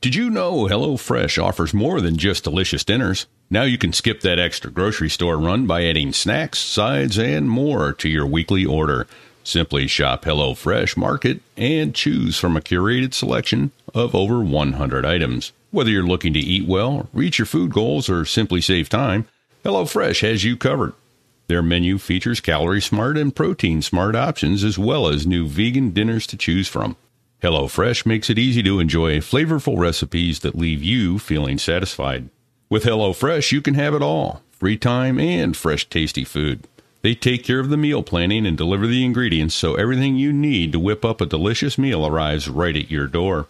Did you know HelloFresh offers more than just delicious dinners? Now you can skip that extra grocery store run by adding snacks, sides, and more to your weekly order. Simply shop HelloFresh Market and choose from a curated selection of over 100 items. Whether you're looking to eat well, reach your food goals, or simply save time, HelloFresh has you covered. Their menu features calorie smart and protein smart options as well as new vegan dinners to choose from. HelloFresh makes it easy to enjoy flavorful recipes that leave you feeling satisfied. With HelloFresh, you can have it all free time and fresh, tasty food. They take care of the meal planning and deliver the ingredients so everything you need to whip up a delicious meal arrives right at your door.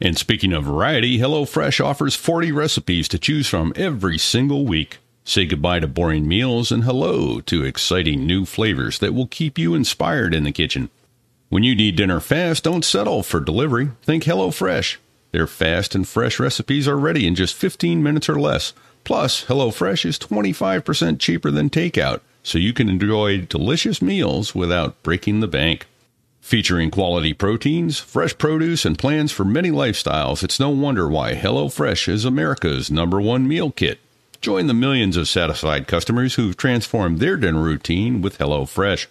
And speaking of variety, HelloFresh offers 40 recipes to choose from every single week. Say goodbye to boring meals and hello to exciting new flavors that will keep you inspired in the kitchen. When you need dinner fast, don't settle for delivery. Think HelloFresh. Their fast and fresh recipes are ready in just 15 minutes or less. Plus, HelloFresh is 25% cheaper than takeout, so you can enjoy delicious meals without breaking the bank. Featuring quality proteins, fresh produce, and plans for many lifestyles, it's no wonder why HelloFresh is America's number one meal kit. Join the millions of satisfied customers who've transformed their dinner routine with HelloFresh.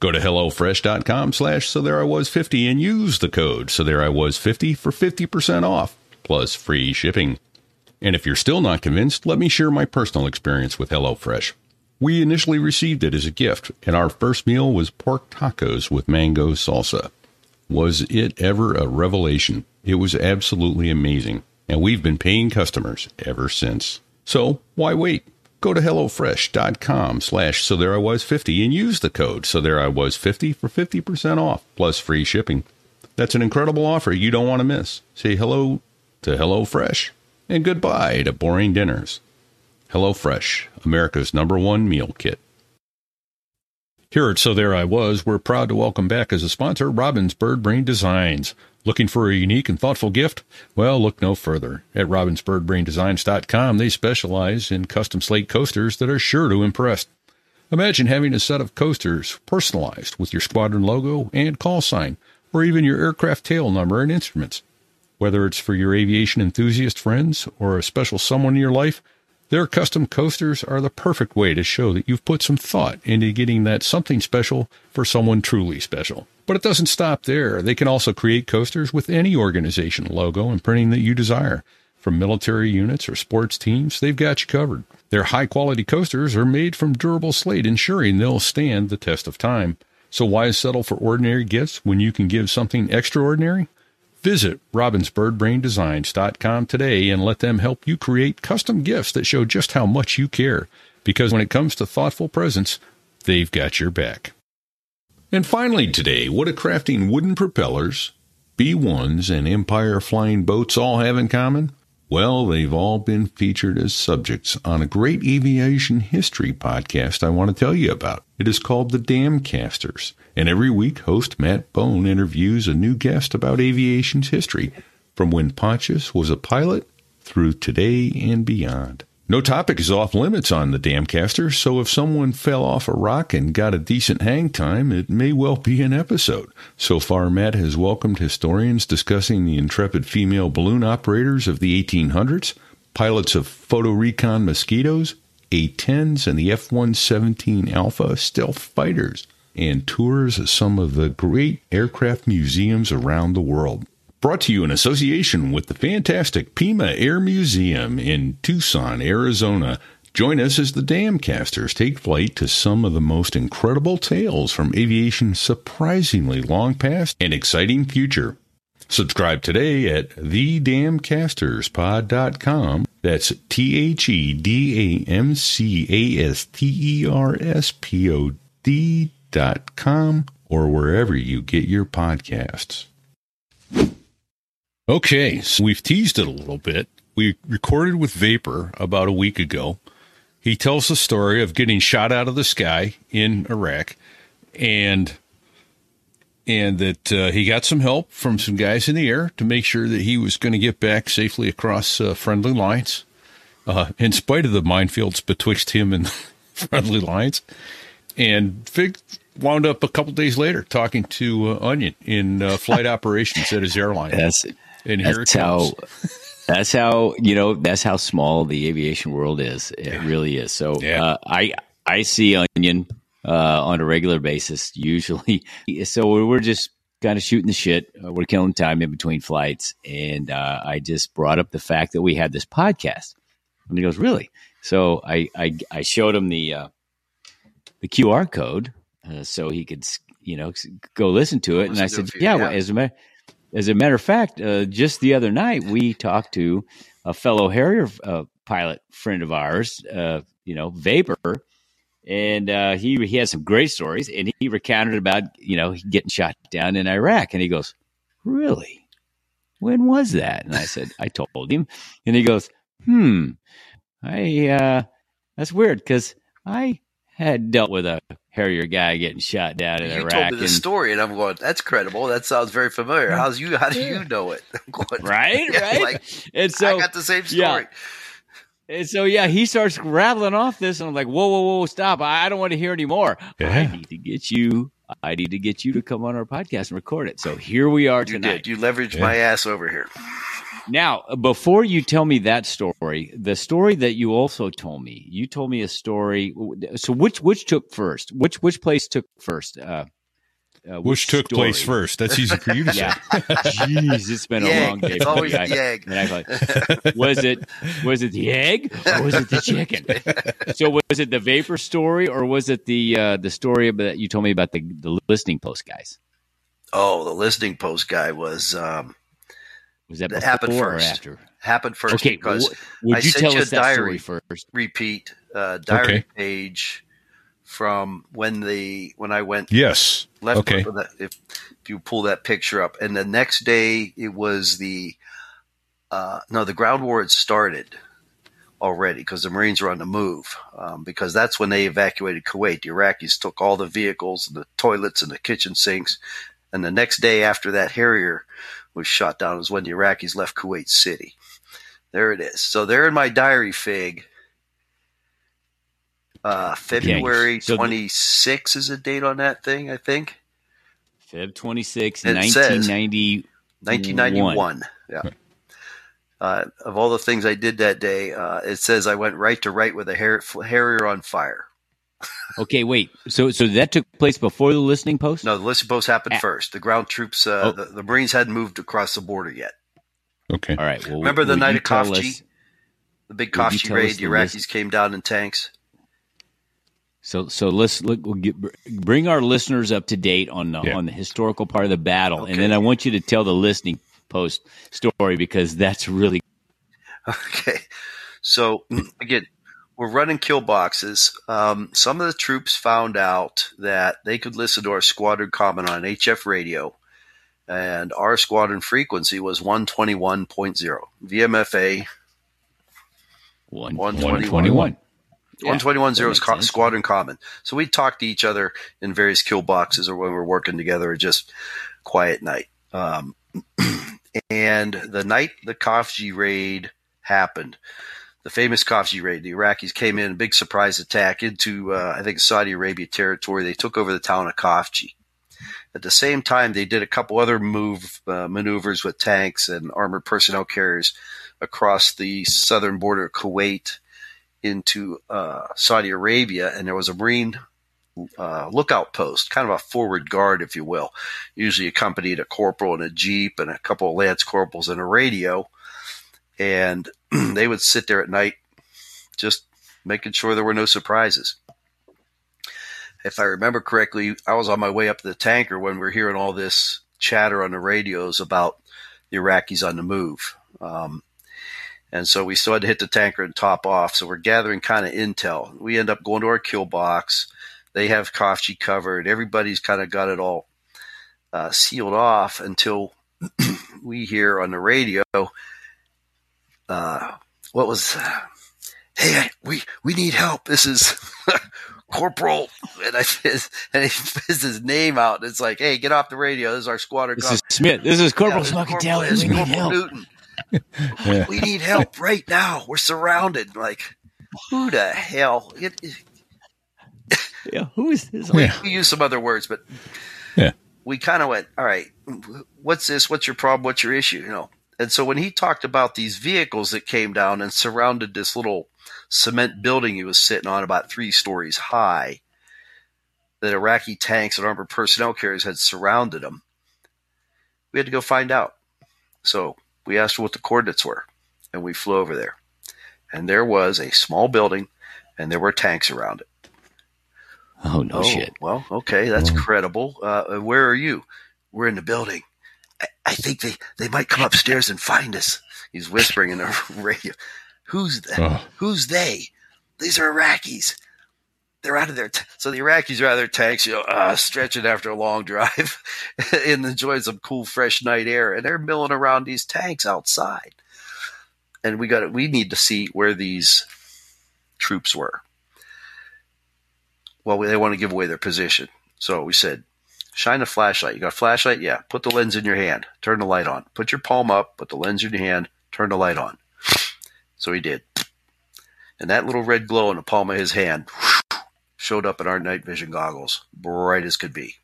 Go to HelloFresh.com slash so there I was 50 and use the code so there I was 50 for 50% off, plus free shipping. And if you're still not convinced, let me share my personal experience with HelloFresh. We initially received it as a gift, and our first meal was pork tacos with mango salsa. Was it ever a revelation? It was absolutely amazing, and we've been paying customers ever since. So why wait? Go to HelloFresh.com slash so there I was 50 and use the code so there I was 50 for 50% off plus free shipping. That's an incredible offer you don't want to miss. Say hello to HelloFresh and goodbye to boring dinners. HelloFresh, America's number one meal kit. Here at So There I Was, we're proud to welcome back as a sponsor Robin's Bird Brain Designs. Looking for a unique and thoughtful gift? Well, look no further. At robinsbirdbraindesigns.com, they specialize in custom slate coasters that are sure to impress. Imagine having a set of coasters personalized with your squadron logo and call sign, or even your aircraft tail number and instruments. Whether it's for your aviation enthusiast friends or a special someone in your life, their custom coasters are the perfect way to show that you've put some thought into getting that something special for someone truly special. But it doesn't stop there. They can also create coasters with any organization logo and printing that you desire. From military units or sports teams, they've got you covered. Their high quality coasters are made from durable slate, ensuring they'll stand the test of time. So why settle for ordinary gifts when you can give something extraordinary? Visit robinsbirdbraindesigns.com today and let them help you create custom gifts that show just how much you care. Because when it comes to thoughtful presents, they've got your back. And finally, today, what do crafting wooden propellers, B 1s, and Empire flying boats all have in common? Well, they've all been featured as subjects on a great aviation history podcast I want to tell you about. It is called The Damcasters, and every week host Matt Bone interviews a new guest about aviation's history, from when Pontius was a pilot through today and beyond. No topic is off limits on the Damcaster, so if someone fell off a rock and got a decent hang time, it may well be an episode. So far, Matt has welcomed historians discussing the intrepid female balloon operators of the 1800s, pilots of photo recon mosquitoes, A 10s, and the F 117 Alpha stealth fighters, and tours of some of the great aircraft museums around the world. Brought to you in association with the fantastic Pima Air Museum in Tucson, Arizona. Join us as the Damcasters take flight to some of the most incredible tales from aviation's surprisingly long past and exciting future. Subscribe today at thedamcasterspod.com. That's T H E D A M C A S T E R S P O D dot com or wherever you get your podcasts. Okay, so we've teased it a little bit. We recorded with Vapor about a week ago. He tells the story of getting shot out of the sky in Iraq, and and that uh, he got some help from some guys in the air to make sure that he was going to get back safely across uh, friendly lines, uh, in spite of the minefields betwixt him and friendly lines. And Fig wound up a couple days later talking to uh, Onion in uh, flight operations at his airline. That's and here that's how. That's how you know. That's how small the aviation world is. It really is. So Yeah. uh, I I see Onion uh, on a regular basis. Usually, so we're just kind of shooting the shit. Uh, we're killing time in between flights, and uh, I just brought up the fact that we had this podcast, and he goes, "Really?" So I I, I showed him the uh, the QR code uh, so he could you know go listen to it, and I said, "Yeah, yeah. well, as a matter as a matter of fact, uh, just the other night we talked to a fellow Harrier uh, pilot friend of ours, uh, you know, Vapor, and uh, he he had some great stories, and he recounted about you know getting shot down in Iraq, and he goes, "Really?" when was that? And I said, I told him. And he goes, hmm, I, uh, that's weird because I had dealt with a Harrier guy getting shot down in you Iraq. told me the and- story, and I'm going, "That's credible. That sounds very familiar. How's you? How do you know it?" I'm going, right, Yeah, right. like, and so, I got the same yeah. story. and so, yeah, he starts rattling off this, and I'm like, whoa, whoa, whoa, stop! I, I don't want to hear anymore. I Yeah. need to get you. I need to get you to come on our podcast and record it. So here we are You tonight. did. You leveraged my ass over here. Now, before you tell me that story, the story that you also told me, you told me a story. So which which took first? Which which place took first? Uh, uh, Which took story? place first? That's easy for you to say. Yeah. Jeez, it's been a Yeg. long day. It's for always me. I- the egg. and I thought, was it was it the egg or was it the chicken? So was it the vapor story or was it the uh, the story that you told me about the the listening post guys? Oh, the listening post guy was um, Was that That before happened or first. after? happened first Okay, because wh- would I you sent tell you a us that story diary. first? repeat uh, diary Okay. page from when the when I went Yes. left Okay. with that- if, if you pull that picture up and the next day it was the uh, no the ground war had started already because the marines were on the move um, because that's when they evacuated kuwait the iraqis took all the vehicles and the toilets and the kitchen sinks and the next day after that harrier was shot down was when the iraqis left kuwait city there it is so there in my diary fig uh, February so the- 26 is a date on that thing, I think. Feb 26, It says- 1991. Yeah. Uh, of all the things I did that day, uh, it says I went right to right with a Har- Harrier on fire. Okay, wait. So so that took place before the listening post? No, the listening post happened Ah. first. The ground troops, uh, Oh. the, the Marines hadn't moved across the border yet. Okay. All right. Well, Remember the night of tell Khafji? us- The big Would Khafji raid, us the the Iraqis list? came down in tanks. So so let's look. We'll get, bring our listeners up to date on the, Yeah. on the historical part of the battle, and then I want you to tell the listening post story because that's really Okay. So again, we're running kill boxes. Um, some of the troops found out that they could listen to our squadron comment on HF radio, and our squadron frequency was 121.0. VMFA one 121. 121.0 is co- squadron common. So we talked to each other in various kill boxes or when we're working together or just quiet night. Um, and the night the Khafji raid happened, the famous Khafji raid, the Iraqis came in, a big surprise attack into, uh, I think, Saudi Arabia territory. They took over the town of Khafji. At the same time, they did a couple other move uh, maneuvers with tanks and armored personnel carriers across the southern border of Kuwait into uh, Saudi Arabia, and there was a Marine uh, lookout post, kind of a forward guard, if you will, usually accompanied a corporal in a jeep and a couple of lance corporals and a radio, and they would sit there at night, just making sure there were no surprises. If I remember correctly, I was on my way up to the tanker when we were hearing all this chatter on the radios about the Iraqis on the move. Um, and so we still had to hit the tanker and top off. So we're gathering kind of intel. We end up going to our kill box. They have Khafji covered. Everybody's kind of got it all uh, sealed off until we hear on the radio, uh, what was, hey, we, we need help. This is Corporal. And I and he fizzed his name out. It's like, hey, get off the radio. This is our squadron. This is Smith. This is Corporal yeah, Smoky Corporal- Taylor. it's We need Corporal help. Newton. Yeah. We need help right now. We're surrounded. Like, who the hell? It, it- Yeah, who is this? Yeah. we use some other words, but Yeah. we kind of went, all right, what's this? What's your problem? What's your issue? You know? And so when he talked about these vehicles that came down and surrounded this little cement building he was sitting on about three stories high, that Iraqi tanks and armored personnel carriers had surrounded him, we had to go find out. So we asked what the coordinates were, and we flew over there. And there was a small building, and there were tanks around it. Oh no shit. Well, okay, that's credible. Uh, where are you? We're in the building. I, I think they, they might come upstairs and find us. He's whispering in the radio. Who's the, Oh. Who's they? These are Iraqis. they're out of their t- so the Iraqis are out of their tanks, you know, uh, stretching after a long drive and enjoying some cool fresh night air, and they're milling around these tanks outside. And we got we need to see where these troops were. Well, they want to give away their position, so we said, shine a flashlight. You got a flashlight? Yeah. Put the lens in your hand. Turn the light on. Put your palm up. Put the lens in your hand. Turn the light on. So he did. And that little red glow in the palm of his hand showed up in our night vision goggles, bright as could be.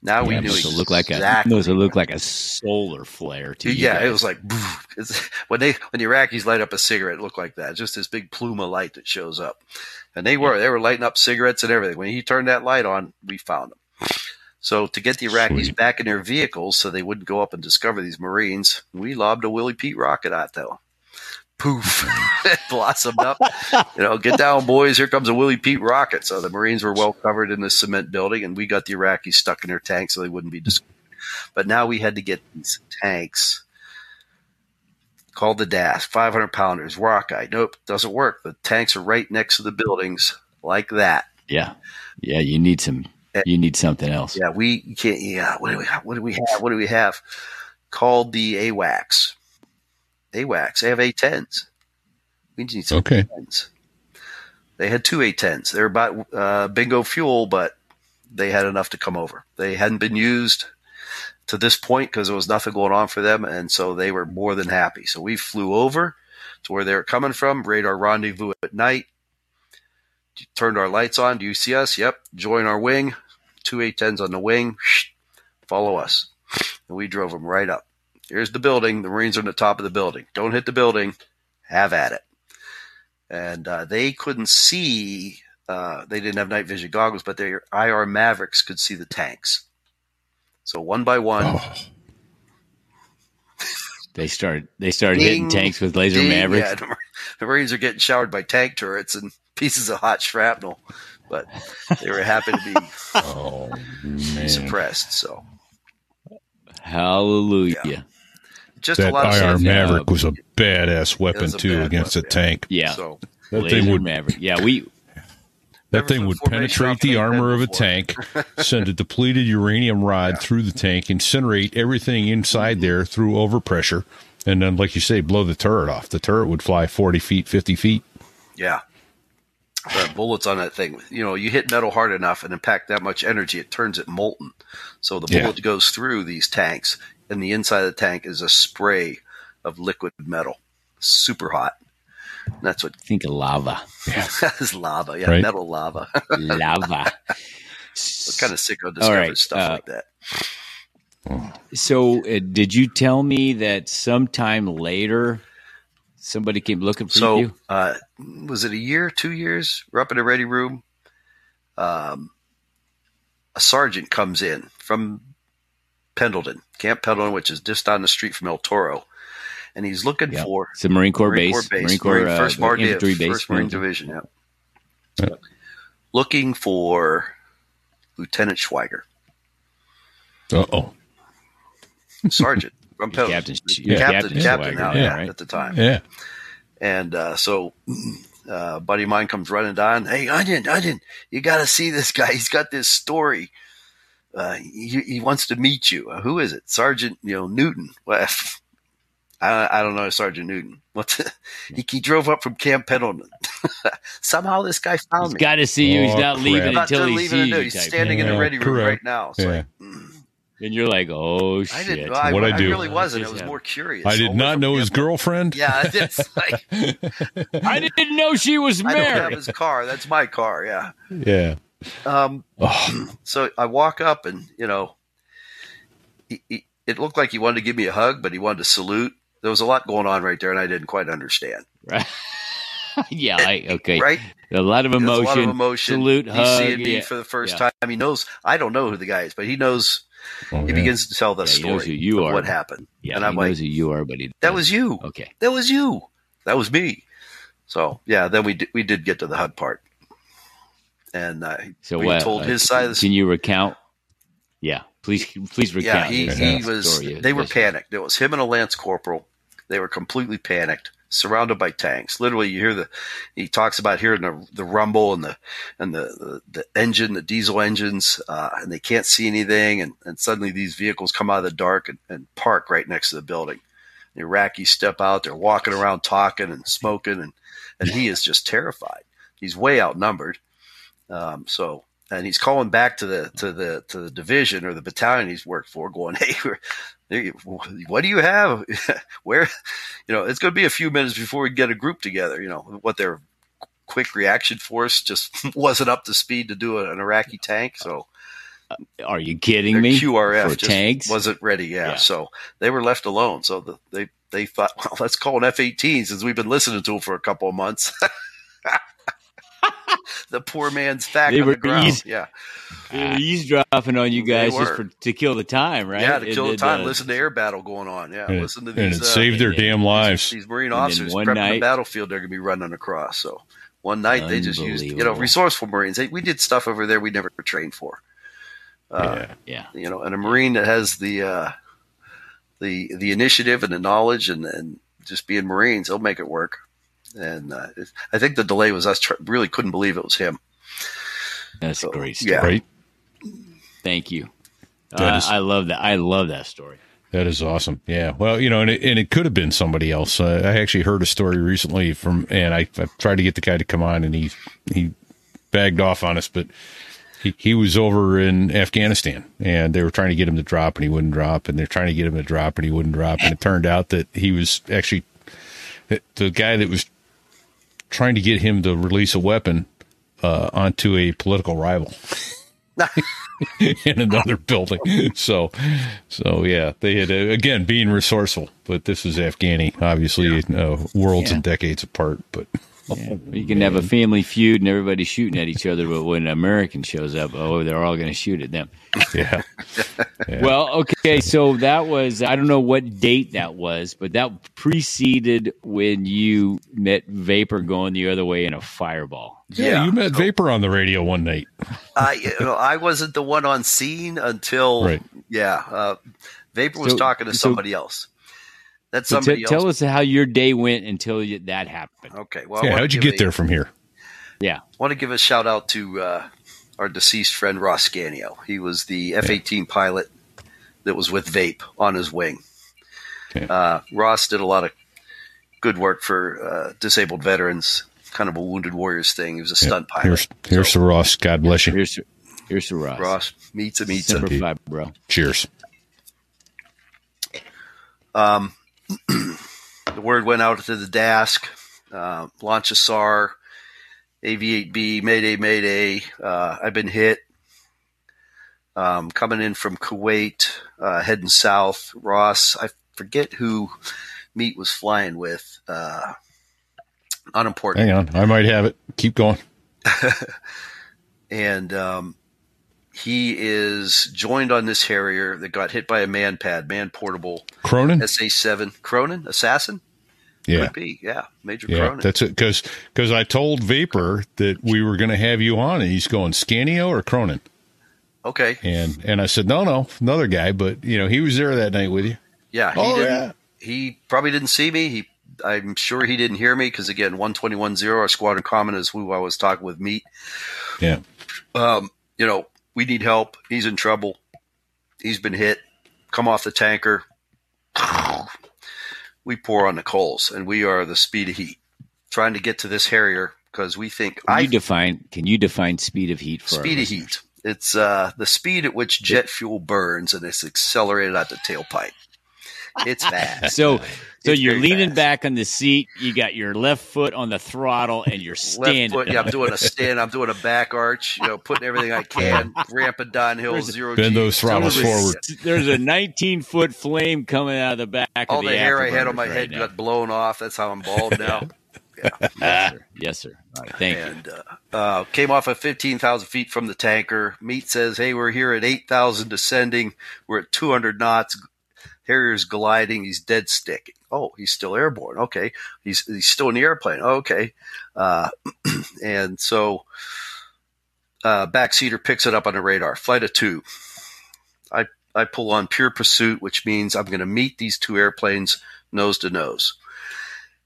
Now we Yeah, knew must have exactly. looked like a have looked like a solar flare to you yeah, it was like when they when the Iraqis light up a cigarette, it looked like that. Just this big plume of light that shows up, and they were they were lighting up cigarettes and everything. When he turned that light on, we found them. So to get the Iraqis Sweet. back in their vehicles, so they wouldn't go up and discover these Marines, we lobbed a Willie Pete rocket at them. Poof! it blossomed up. You know, get down, boys. Here comes a Willie Pete rocket. So the Marines were well covered in the cement building, and we got the Iraqis stuck in their tanks so they wouldn't be discovered. But now we had to get these tanks called the DAS, 500 pounders, rock Rockeye. Nope, doesn't work. The tanks are right next to the buildings like that. yeah, yeah. You need some. You need something else. Yeah, we can't. Yeah, what do we have? What do we have? What do we have? Called the AWACS. AWACS. They have A10s. We need some Okay. A10s. They had two A10s. They're about uh, bingo fuel, but they had enough to come over. They hadn't been used to this point because there was nothing going on for them, and so they were more than happy. So we flew over to where they were coming from, radar rendezvous at night, turned our lights on. Do you see us? Yep. Join our wing. Two A10s on the wing. Follow us. And we drove them right up. Here's the building. The Marines are on the top of the building. Don't hit the building. Have at it. And uh, they couldn't see. Uh, they didn't have night vision goggles, but their IR Mavericks could see the tanks. So one by one, Oh, They started. They started hitting tanks with laser ding, mavericks. Yeah, the Marines are getting showered by tank turrets and pieces of hot shrapnel, but they were happy to be oh suppressed. So Hallelujah. Yeah. Yeah. just a That lot of IR stuff. Maverick was a badass weapon a too bad against weapon, a tank. So That laser thing would maverick. Yeah, we. that thing would penetrate the armor of a tank, send a depleted uranium rod through the tank, incinerate everything inside mm-hmm. there through overpressure, and then, like you say, blow the turret off. The turret would fly forty feet, fifty feet. yeah, the bullets on that thing. You know, you hit metal hard enough and impact that much energy, it turns it molten. So the Yeah. bullet goes through these tanks, and the inside of the tank is a spray of liquid metal, super hot. And that's what Think of lava. is lava. Yeah, Right. metal lava. lava. What kind of sicko discovers right, stuff uh, like that? So, uh, did you tell me that sometime later somebody came looking for So, you? uh, was it a year, two years? We're up in the ready room. Um, a sergeant comes in from Pendleton, Camp Pendleton, which is just down the street from El Toro, and he's looking Yep. for It's a Marine Corps Marine base. Corps base, Marine Corps uh, First Mar Div, infantry base. First Marine Pendleton. Division. Yeah. Yeah. Looking for Lieutenant Schweiger, Uh oh. sergeant from He's Pendleton, Captain- He's yeah, captain, Captain captain now, yeah, yeah, right. at the time. Yeah. And uh, so uh, a buddy of mine comes running down. Hey, Onion, Onion, you got to see this guy. He's got this story. Uh, he, he wants to meet you. Uh, who is it? Sergeant, you know, Newton. Well, I, I don't know Sergeant Newton. What's it? He, he drove up from Camp Pendleton. Somehow this guy found He's me. got to see you. He's Oh, not crap. leaving About until to he leave sees you. He's type standing in the Yeah, ready room correct. right now. It's Yeah. like, mm, And you're like, oh shit. I didn't. I, What'd I I do? really wasn't. I was more curious. I did not know his Camp- girlfriend. Yeah, it's like I didn't know she was I don't have married. his car. That's my car. Yeah. Yeah. Um, Oh, so I walk up and, you know, he, he, it looked like he wanted to give me a hug, but he wanted to salute. There was a lot going on right there, and I didn't quite understand. Right. yeah. I, okay. Right? A lot of emotion. a lot of emotion. Salute. He's hug. seeing me yeah. for the first yeah. time. He knows I don't know who the guy is, but he knows. Oh, He yeah. begins to tell the Yeah, story you of are. what happened. Yeah. and he I'm knows like, who you are, but he that was you. okay. That was you. That was me. So yeah, then we did, we did get to the hug part, and uh, So we told uh, his side of the Can you recount? Yeah. Please, please recount. Yeah, he, he uh, was. They were panicked. It was him and a lance corporal. They were completely panicked. Surrounded by tanks. Literally, you hear the he talks about hearing the, the rumble and the and the, the, the engine, the diesel engines, uh, and they can't see anything. And, and suddenly these vehicles come out of the dark and, and park right next to the building. The Iraqis step out. They're walking around talking and smoking, and and he is just terrified. He's way outnumbered. Um, so and he's calling back to the to the to the division or the battalion he's worked for, going, "Hey, what do you have? Where, you know, it's going to be a few minutes before we get a group together. You know, what their quick reaction force just wasn't up to speed to do an Iraqi tank, so." Are you kidding me? QRF For tanks wasn't ready. Yeah. Yeah. so they were left alone. So the, they they thought, well, let's call an F eighteen since we've been listening to them for a couple of months. the poor man's back They on were the ground. easy. Yeah, They were eavesdropping on you guys just for to kill the time, right? yeah, to And kill the then, time. uh, listen to air battle going on. Yeah, And it, listen to and these. it uh, saved their and- damn lives. these Marine officers one prepping the battlefield. They're going to be running across. So one night they just used, you know, resourceful Marines. They, we did stuff over there we never trained for. Uh, yeah. Yeah, You know, and a Marine that has the uh, the the initiative and the knowledge and and just being Marines, they'll make it work. And uh, I think the delay was us tr- really couldn't believe it was him. that's So, a great story. yeah. Thank you. Uh, is- I love that. I love that story. That is awesome. Yeah. Well, you know, and it, and it could have been somebody else. Uh, I actually heard a story recently from, and I, I tried to get the guy to come on, and he he bagged off on us, but he, he was over in Afghanistan, and they were trying to get him to drop, and he wouldn't drop, and they're trying to get him to drop, and he wouldn't drop, and it turned out that he was actually the guy that was trying to get him to release a weapon uh, onto a political rival. in another building. So, so yeah, they had uh, again being resourceful, but this is Afghani, obviously, uh, worlds Yeah. and decades apart. But Yeah. You can have a family feud and everybody's shooting at each other, but when an American shows up, oh, they're all going to shoot at them. yeah, Well, okay, so that was I don't know what date that was, but that preceded when you met Vapor going the other way in a fireball. yeah, you met Vapor on the radio one night. I you know, I wasn't the one on scene until Right. yeah. Uh, Vapor was So- talking to so- somebody else. That So somebody t- tell us how your day went until you, that happened. Okay, well, Yeah, how'd you get a- there from here? Yeah. want to give a shout out to uh, our deceased friend Ross Scannio. He was the F 18 pilot that was with Vape on his wing. Okay. Uh, Ross did a lot of good work for uh, disabled veterans, kind of a wounded warriors thing. He was a stunt pilot. Here's here's So, the Ross. God bless you. Here's here's the Ross. Ross meets a meets a. Semper bro. Cheers. Um, the word went out to the DASC, uh, launch a SAR, AV8B, Mayday, Mayday. Uh, I've been hit. Um, coming in from Kuwait, uh, heading south. Ross, I forget who Meat was flying with. Uh, unimportant. Hang on, I might have it. Keep going. and um, he is joined on this Harrier that got hit by a MANPAD, man portable Cronin. SA7 Cronin assassin. Yeah, Could be, yeah, Major yeah, Cronin. that's it. Because because I told Vapor that we were going to have you on, and he's going Scannio or Cronin, okay, and and I said no, no, another guy. But you know, he was there that night with you. yeah, he Oh, yeah. He probably didn't see me. He, I'm sure he didn't hear me because again, one twenty one zero, our squadron common is who I was talking with. Meat. Yeah, Um, you know, we need help. He's in trouble. He's been hit. Come off the tanker. We pour on the coals, and we are the speed of heat, trying to get to this Harrier because we think Can I you define can you define speed of heat for speed of listeners? heat. It's uh, the speed at which jet fuel burns, and it's accelerated out the tailpipe. It's bad. So so It's you're leaning fast. back on the seat, you got your left foot on the throttle and you're standing. foot, yeah, I'm doing a stand. I'm doing a back arch. You know, putting everything I can, ramping downhill, There's zero. bend G. those throttles There's a- forward. There's a 19 foot flame coming out of the back. All of the the hair I had on my right head now. got blown off. That's how I'm bald now. Yes, sir. Yes, sir. All right, thank you. and uh, uh, came off at 15,000 feet from the tanker. Meat says, "Hey, we're here at 8,000 descending. We're at 200 knots. Harrier's gliding. He's dead sticking. Oh, he's still airborne. Okay, he's he's still in the airplane. Okay, uh, and so uh, backseater picks it up on the radar. Flight of two. I I pull on pure pursuit, which means I'm going to meet these two airplanes nose to nose."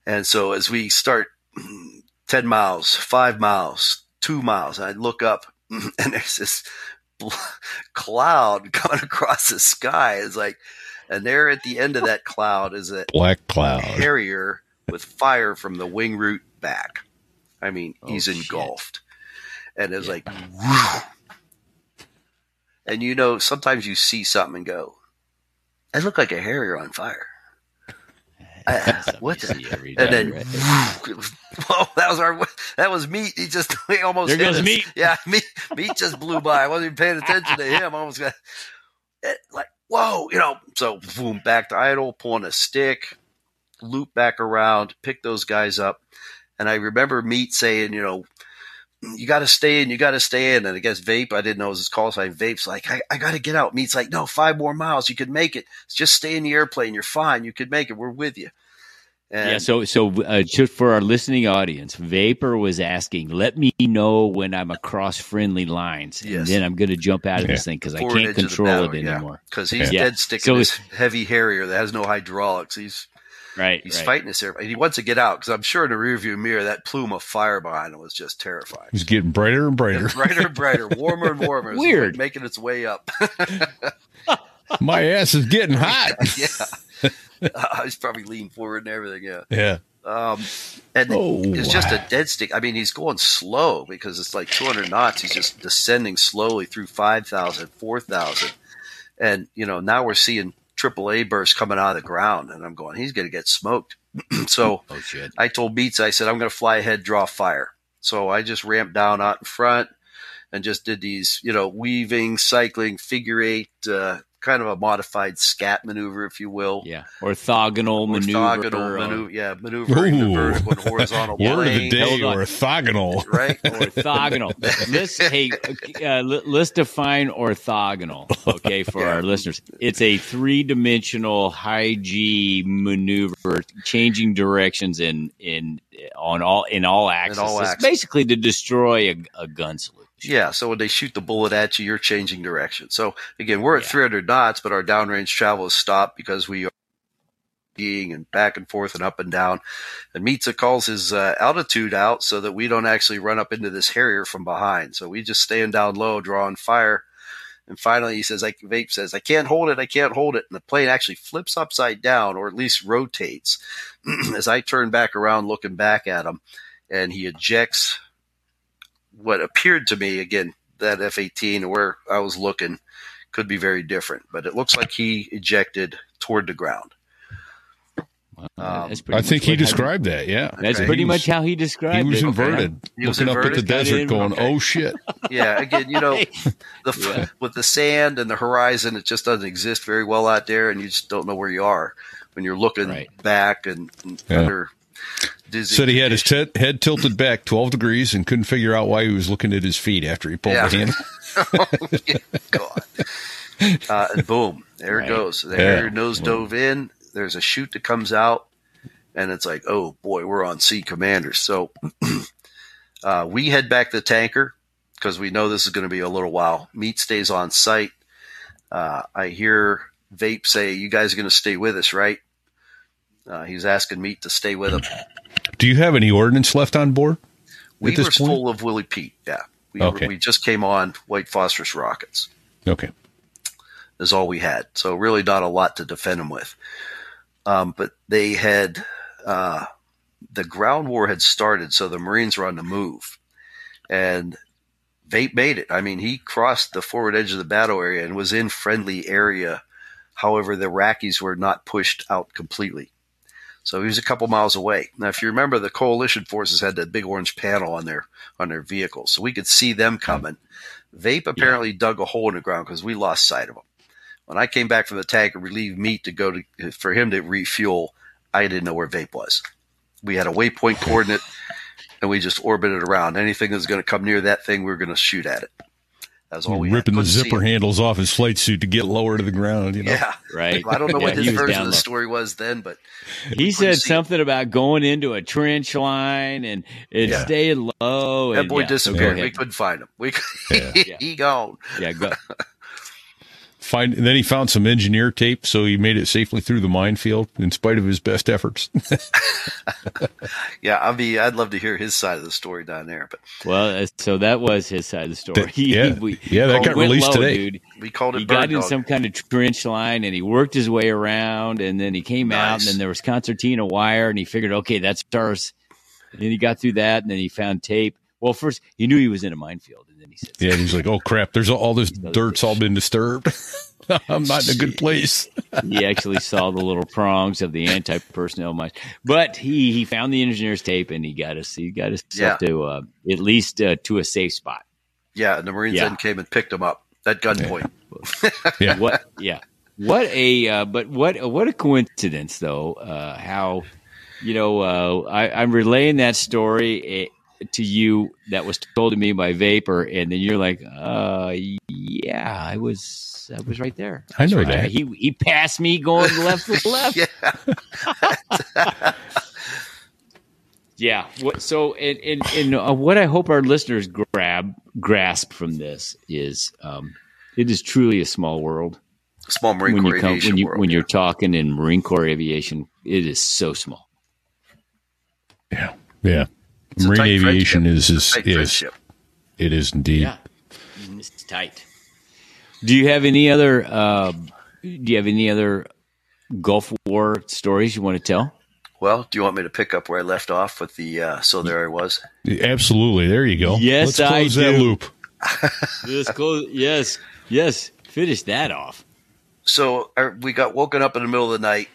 And so as we start 10 miles, five miles, two miles, I look up and there's this cloud coming across the sky. It's like, and there at the end of that cloud is a Black cloud. Harrier with fire from the wing root back. I mean, Oh, he's shit. engulfed. And it's like, whew. and you know, sometimes you see something and go, I look like a Harrier on fire. I- what the? See every day, And then, right? whoa, that was our, that was meat. He just, he almost There goes us. Meat. Yeah, meat, meat just blew by. I wasn't even paying attention to him. I almost got, it, like, whoa, you know, so boom, back to idle, pulling a stick, loop back around, pick those guys up. And I remember Meat saying, you know, you got to stay in, you got to stay in. And I guess Vape, I didn't know it was his call sign. Vape's like, I, I got to get out. Meat's like, no, five more miles. You could make it. Just stay in the airplane. You're fine. You could make it. We're with you. And yeah, so so uh, just for our listening audience, Vapor was asking, "Let me know when I'm across friendly lines, and Yes. then I'm going to jump out of this thing because I can't edge of the control battle, it anymore." Because he's Yeah. dead sticking So this heavy Harrier that has no hydraulics. He's Right, he's right. fighting this airplane. He wants to get out because I'm sure in the rearview mirror that plume of fire behind him was just terrifying. He's getting brighter and brighter. brighter and brighter, warmer and warmer. It's Weird. making its way up. My ass is getting hot. yeah, I was probably leaning forward and everything. Yeah. Yeah. Um, and Oh, it's just a dead stick. I mean, he's going slow because it's like 200 knots. He's just descending slowly through 5,000, 4,000. And, you know, now we're seeing AAA bursts coming out of the ground. And I'm going, he's going to get smoked. so Oh shit! I told Beats, I said, I'm going to fly ahead, draw fire. So I just ramped down out in front and just did these, you know, weaving, cycling, figure eight, uh, kind of a modified scat maneuver, if you will. Yeah, orthogonal maneuver. Orthogonal uh, maneuver, yeah, maneuvering the Ooh. vertical and horizontal Word of the day, orthogonal. right? orthogonal. let's hey, uh, let- let's define orthogonal, okay, for Yeah. our listeners. It's a three-dimensional high G maneuver, changing directions in in on all in all axes. all It's axes. basically to destroy a, a gun solution. Yeah, so when they shoot the bullet at you, you're changing direction. So again, we're at Yeah. 300 knots, but our downrange travel is stopped because we are skiing and back and forth and up and down. And Mitza calls his uh, altitude out so that we don't actually run up into this Harrier from behind. So we just stand down low, drawing fire. And finally, he says, "I vape says I can't hold it, I can't hold it." And the plane actually flips upside down, or at least rotates. As I turn back around, looking back at him, and he ejects what appeared to me again that F-18 where I was looking could be very different, but it looks like he ejected toward the ground. Well, Um, I think he what- how described that. Yeah. That's Okay. pretty was- much how he described He was it. inverted, He was looking up at the desert, Okay. going, "Oh shit!" Yeah, again, you know, the Yeah. with the sand and the horizon, it just doesn't exist very well out there, and you just don't know where you are when you're looking Right. back and, and Yeah. under. Dizzy Said he had his conditions. te- head tilted back 12 degrees and couldn't figure out why he was looking at his feet after he pulled Yeah. the handle. God. Uh, and boom, there Right. it goes. The Yeah. Harrier nose dove in. There's a chute that comes out, and it's like, oh boy, we're on scene commanders. So uh, we head back to the tanker because we know this is going to be a little while. Meat stays on site. Uh, I hear Vape say, "You guys are going to stay with us, right?" Uh, he's asking Meat to stay with him. Do you have any ordnance left on board? We were point? full of Willie Pete. Yeah, we, Okay. we just came on white phosphorus rockets. Okay. is all we had. So really not a lot to defend them with. Um, but they had uh, the ground war had started, so the Marines were on the move, and Vape made it. I mean, he crossed the forward edge of the battle area and was in friendly area. However, the Iraqis were not pushed out completely. So he was a couple miles away. Now, if you remember, the coalition forces had that big orange panel on their on their vehicles, so we could see them coming. Vape apparently dug a hole in the ground because we lost sight of him. When I came back from the tank and relieved meat to go to for him to refuel, I didn't know where Vape was. We had a waypoint coordinate, and we just orbited around. Anything that was going to come near that thing, we were going to shoot at it. That's all we had. ripping the zipper handles off his flight suit to get lower to the ground. You know. Yeah, Right. I don't know what his version of the low. story was then, but He said see something about going into a trench line and, and Yeah. staying low. that and, boy yeah, so disappeared. we couldn't find him. We Yeah. Yeah. he gone. Yeah, go. Find. And then he found some engineer tape, so he made it safely through the minefield in spite of his best efforts. Yeah, I'd be. I'd love to hear his side of the story down there, but Well, uh, so that was his side of the story. That- yeah. we- Yeah, that got released low, today. Dude. we called it He bird got in some kind of trench line and he worked his way around and then he came out and then there was concertina wire and he figured, okay, that's ours. And then he got through that and then he found tape. Well, first he knew he was in a minefield and then he said, yeah, he's like, "Oh crap! There's all, all this dirt's all been disturbed. I'm not in a good place." he actually saw the little prongs of the anti-personnel mines. But he he found the engineer's tape and he got us he got us Yeah. to uh, at least uh, to a safe spot. yeah, and the Marines Yeah. then came and picked him up at gunpoint. Yeah, What? Yeah. What a uh, but what what a coincidence though. Uh, how you know uh, I, I'm relaying that story eh, to you that was told to me by Vapor, and then you're like, uh, yeah, I was I was right there. I know Right. that. He he passed me going left with left. Yeah, Yeah. What, so, and, and, and uh, what I hope our listeners grab grasp from this is, um, it is truly a small world. small Marine when Corps you come aviation when you world. when you're talking in Marine Corps aviation, it is so small. yeah, yeah. It's a Marine tight aviation friendship. is It's is, tight is it is indeed. Yeah, it's tight. Do you have any other? Uh, do you have any other Gulf War stories you want to tell? Well, do you want me to pick up where I left off with the? Uh, so there I was. Absolutely. There you go. Yes, Let's I close that do. loop. Yes, close, yes, yes. Finish that off. So I, we got woken up in the middle of the night.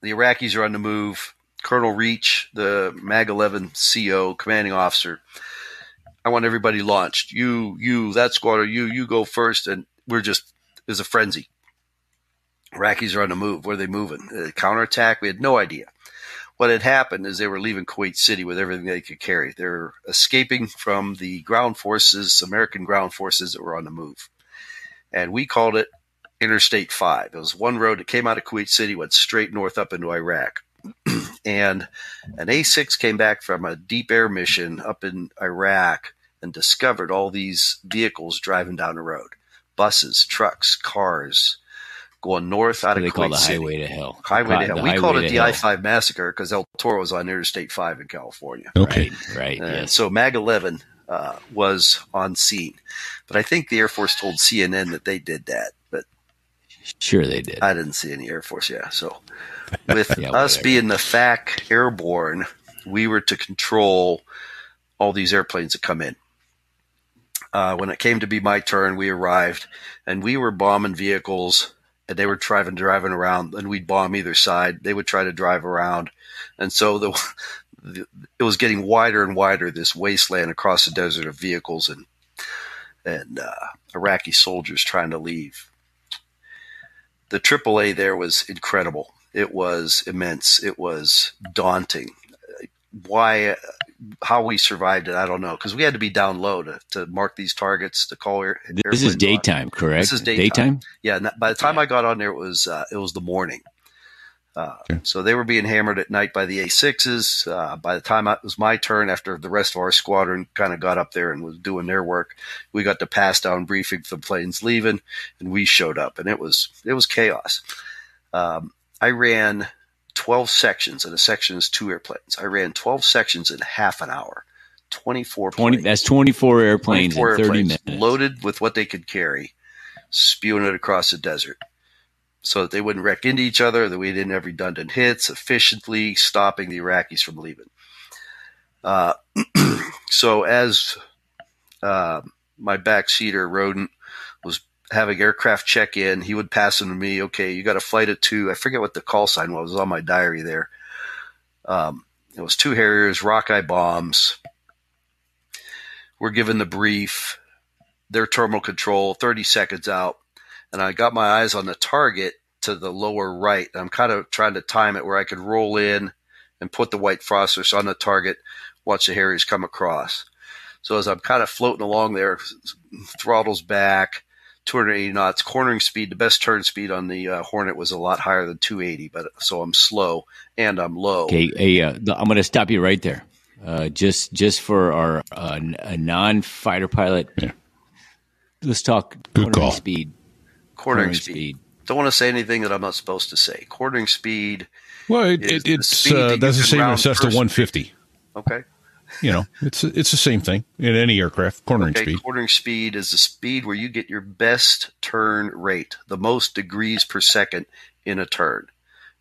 The Iraqis are on the move. Colonel Rietsch, the Mag 11 CO, commanding officer. I want everybody launched. You, you, that squadron, you, you go first. And we're just, there's a frenzy. Iraqis are on the move. Where are they moving? Uh, counterattack? We had no idea. What had happened is they were leaving Kuwait City with everything they could carry. They're escaping from the ground forces, American ground forces that were on the move. And we called it Interstate 5. It was one road that came out of Kuwait City, went straight north up into Iraq. And an A6 came back from a deep air mission up in Iraq and discovered all these vehicles driving down the road buses, trucks, cars going north out What of they call Kuwait the City. highway to hell. Highway to The hell. We called it the. I 5 massacre because El Toro was on Interstate 5 in California. Okay. Right, right. And yes. So Mag 11 uh, was on scene. But I think the Air Force told CNN that they did that. But Sure, they did. I didn't see any Air Force, yeah. So with Yeah, us whatever. being the FAC airborne, we were to control all these airplanes that come in. Uh, when it came to be my turn, we arrived and we were bombing vehicles and they were driving, driving around and we'd bomb either side. They would try to drive around. And so the, the it was getting wider and wider, this wasteland across the desert of vehicles and, and, uh, Iraqi soldiers trying to leave the AAA there was incredible. It was immense. It was daunting. Why, how we survived it, I don't know, because we had to be down low to, to mark these targets to call air. This is airplanes on. daytime, correct? This is daytime. Yeah, and by the time I got on there, it was uh, it was the morning. Uh, Okay. So they were being hammered at night by the A6s. Uh, by the time it was my turn, after the rest of our squadron kind of got up there and was doing their work, we got the pass down briefing for the planes leaving, and we showed up, and it was it was chaos. Um, I ran 12 sections, and a section is two airplanes. I ran 12 sections in half an hour, 24 20, planes. that's 24 airplanes 24 in 30 airplanes minutes. loaded with what they could carry, spewing it across the desert so that they wouldn't wreck into each other, that we didn't have redundant hits, efficiently stopping the Iraqis from leaving. Uh, so as uh, my backseater rodent having aircraft check in, he would pass them to me. Okay, you got a flight of two. I forget what the call sign was. Was on my diary there. Um, it was two Harriers, Rockeye bombs. We're given the brief. Their terminal control, 30 seconds out. And I got my eyes on the target to the lower right. I'm kind of trying to time it where I could roll in and put the white phosphorus on the target, watch the Harriers come across. So as I'm kind of floating along there, throttles back, 280 knots, cornering speed. The best turn speed on the uh, Hornet was a lot higher than 280, but so I'm slow and I'm low. Okay, hey, uh, I'm going to stop you right there. Uh, just just for our uh, n- a non-fighter pilot, Yeah. let's talk Good cornering call. speed. Quartering, Cornering speed. Don't want to say anything that I'm not supposed to say. Cornering speed. Well, it, Is it, the it's speed uh, you that's the same as Cessna first. 150. Okay. You know, it's it's the same thing in any aircraft. Cornering Okay, speed. Cornering speed is the speed where you get your best turn rate, the most degrees per second in a turn.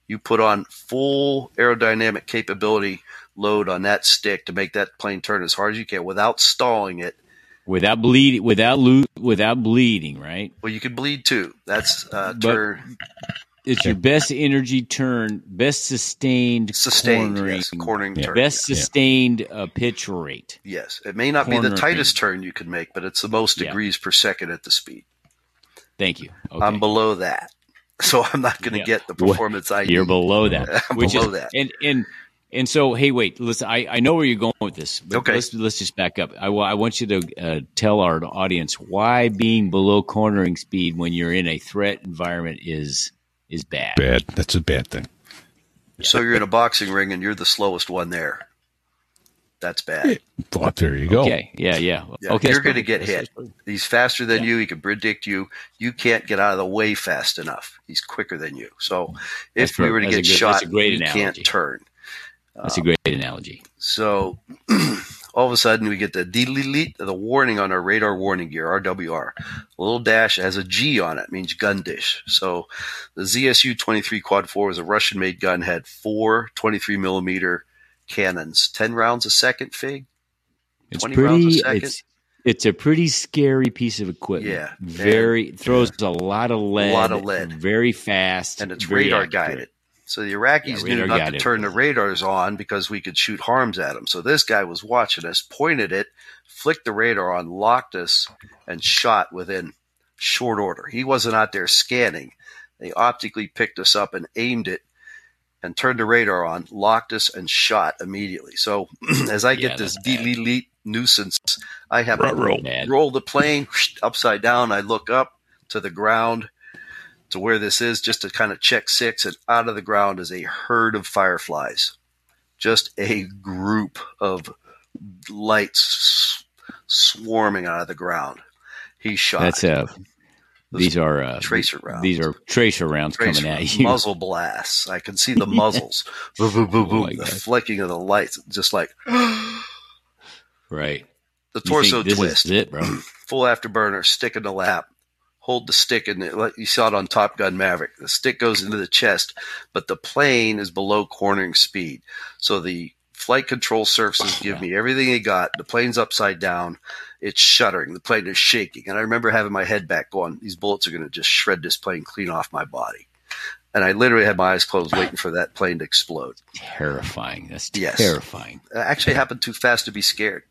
You put on full aerodynamic capability load on that stick to make that plane turn as hard as you can without stalling it. without bleeding, without lo- without bleeding, right? Well, you can bleed too. That's uh, But- turn It's your best energy turn, best sustained, sustained. cornering, Yes, cornering Yeah. turn. best Yeah. sustained uh, pitch rate. Yes, it may not be the tightest turn you can make, but it's the most Yeah. degrees per second at the speed. Thank you. Okay. I'm below that, so I'm not going to Yeah. get the performance I You're need. below that, I'm which below is that. and and and so hey, wait, listen. I, I know where you're going with this, but Okay. let's let's just back up. I, I want you to uh, tell our audience why being below cornering speed when you're in a threat environment is is bad. Bad. That's a bad thing. So you're in a boxing ring and you're the slowest one there. That's bad. Well, there you go. Okay. Yeah. Yeah. Yeah, okay. you're going to get hit. He's faster than you. He can predict you. You can't get out of the way fast enough. He's quicker than you. So That's if we per- were to that's get good- shot, that's you analogy. can't turn. That's a uh, great analogy. So all of a sudden we get the delete the warning on our radar warning gear, RWR. A little dash has a G on it, means gun dish. So the ZSU 23 Quad 4 was a Russian made gun, had four 23 millimeter cannons, 10 rounds a second, Fig. It's 20 rounds a pretty. second? It's it's a pretty scary piece of equipment. Yeah. Very throws a lot of lead. A lot of lead. Very fast. and it's radar accurate. guided. So the Iraqis Yeah, knew not to guided. turn the radars on because we could shoot HARMs at them. So this guy was watching us, pointed it, flicked the radar on, locked us, and shot within short order. He wasn't out there scanning. They optically picked us up and aimed it and turned the radar on, locked us, and shot immediately. So as I Yeah, get this that's bad. delete nuisance, I have to roll, roll the plane upside down. I look up to the ground to where this is just to kind of check six, and out of the ground is a herd of fireflies. Just a group of lights swarming out of the ground. He shot. That's a These are uh, tracer rounds. These are tracer rounds Tracer coming at you. muzzle blasts. I can see the muzzles. boom, boom, boom, Oh boom. my the God. flicking of the lights, just like Right. the torso twist. is it, bro. full afterburner, stick in the lap. Hold the stick and it. You saw it on Top Gun Maverick. The stick goes into the chest, but the plane is below cornering speed. So the flight control surfaces give me everything they got. The plane's upside down. It's shuddering. The plane is shaking. And I remember having my head back going, these bullets are going to just shred this plane clean off my body. And I literally had my eyes closed waiting for that plane to explode. Terrifying. That's Yes. terrifying. It actually happened too fast to be scared.